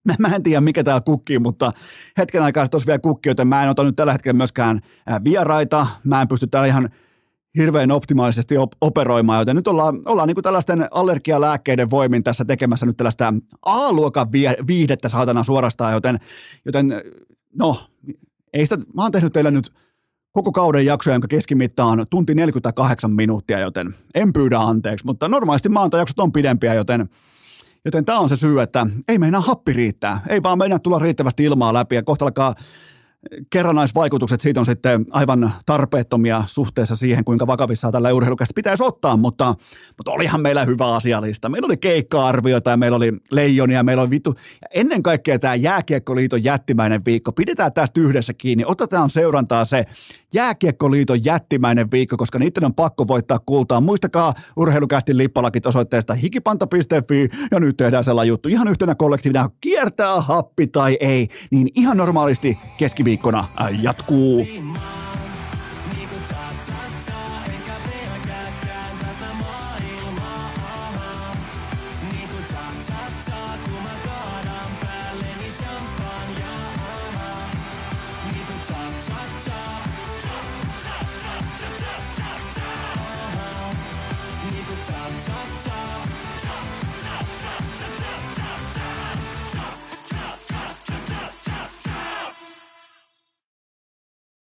Mä en tiedä, mikä täällä kukkii, mutta hetken aikaa tuossa vielä kukki, joten mä en ota nyt tällä hetkellä myöskään vieraita. Mä en pysty täällä ihan hirveän optimaalisesti op- operoimaan, joten nyt ollaan, ollaan niin tällaisten allergialääkkeiden voimin tässä tekemässä nyt tällaista A-luokan viihdettä saatana suorastaan, joten, joten no, ei sitä, mä oon tehnyt teille nyt koko kauden jaksoja, jonka keskimitta on tunti 48 minuuttia, joten en pyydä anteeksi, mutta normaalisti maantajaksot on pidempiä, joten Joten tämä on se syy, että ei meinaa happi riittää. Ei vaan meinaa tulla riittävästi ilmaa läpi ja kohta alkaa kerrannaisvaikutukset siitä on sitten aivan tarpeettomia suhteessa siihen, kuinka vakavissaan tällä urheilukästä pitäisi ottaa, mutta, mutta olihan meillä hyvä asialista. Meillä oli keikka-arvioita ja meillä oli leijonia, meillä oli vittu. Ja ennen kaikkea tämä Jääkiekkoliiton jättimäinen viikko. Pidetään tästä yhdessä kiinni. Otetaan seurantaa se Jääkiekkoliiton jättimäinen viikko, koska niiden on pakko voittaa kultaa. Muistakaa urheilukästin lippalakit osoitteesta hikipanta.fi ja nyt tehdään sellainen juttu ihan yhtenä kollektiivina. Kiertää happi tai ei, niin ihan normaalisti keskiviikkona jatkuu.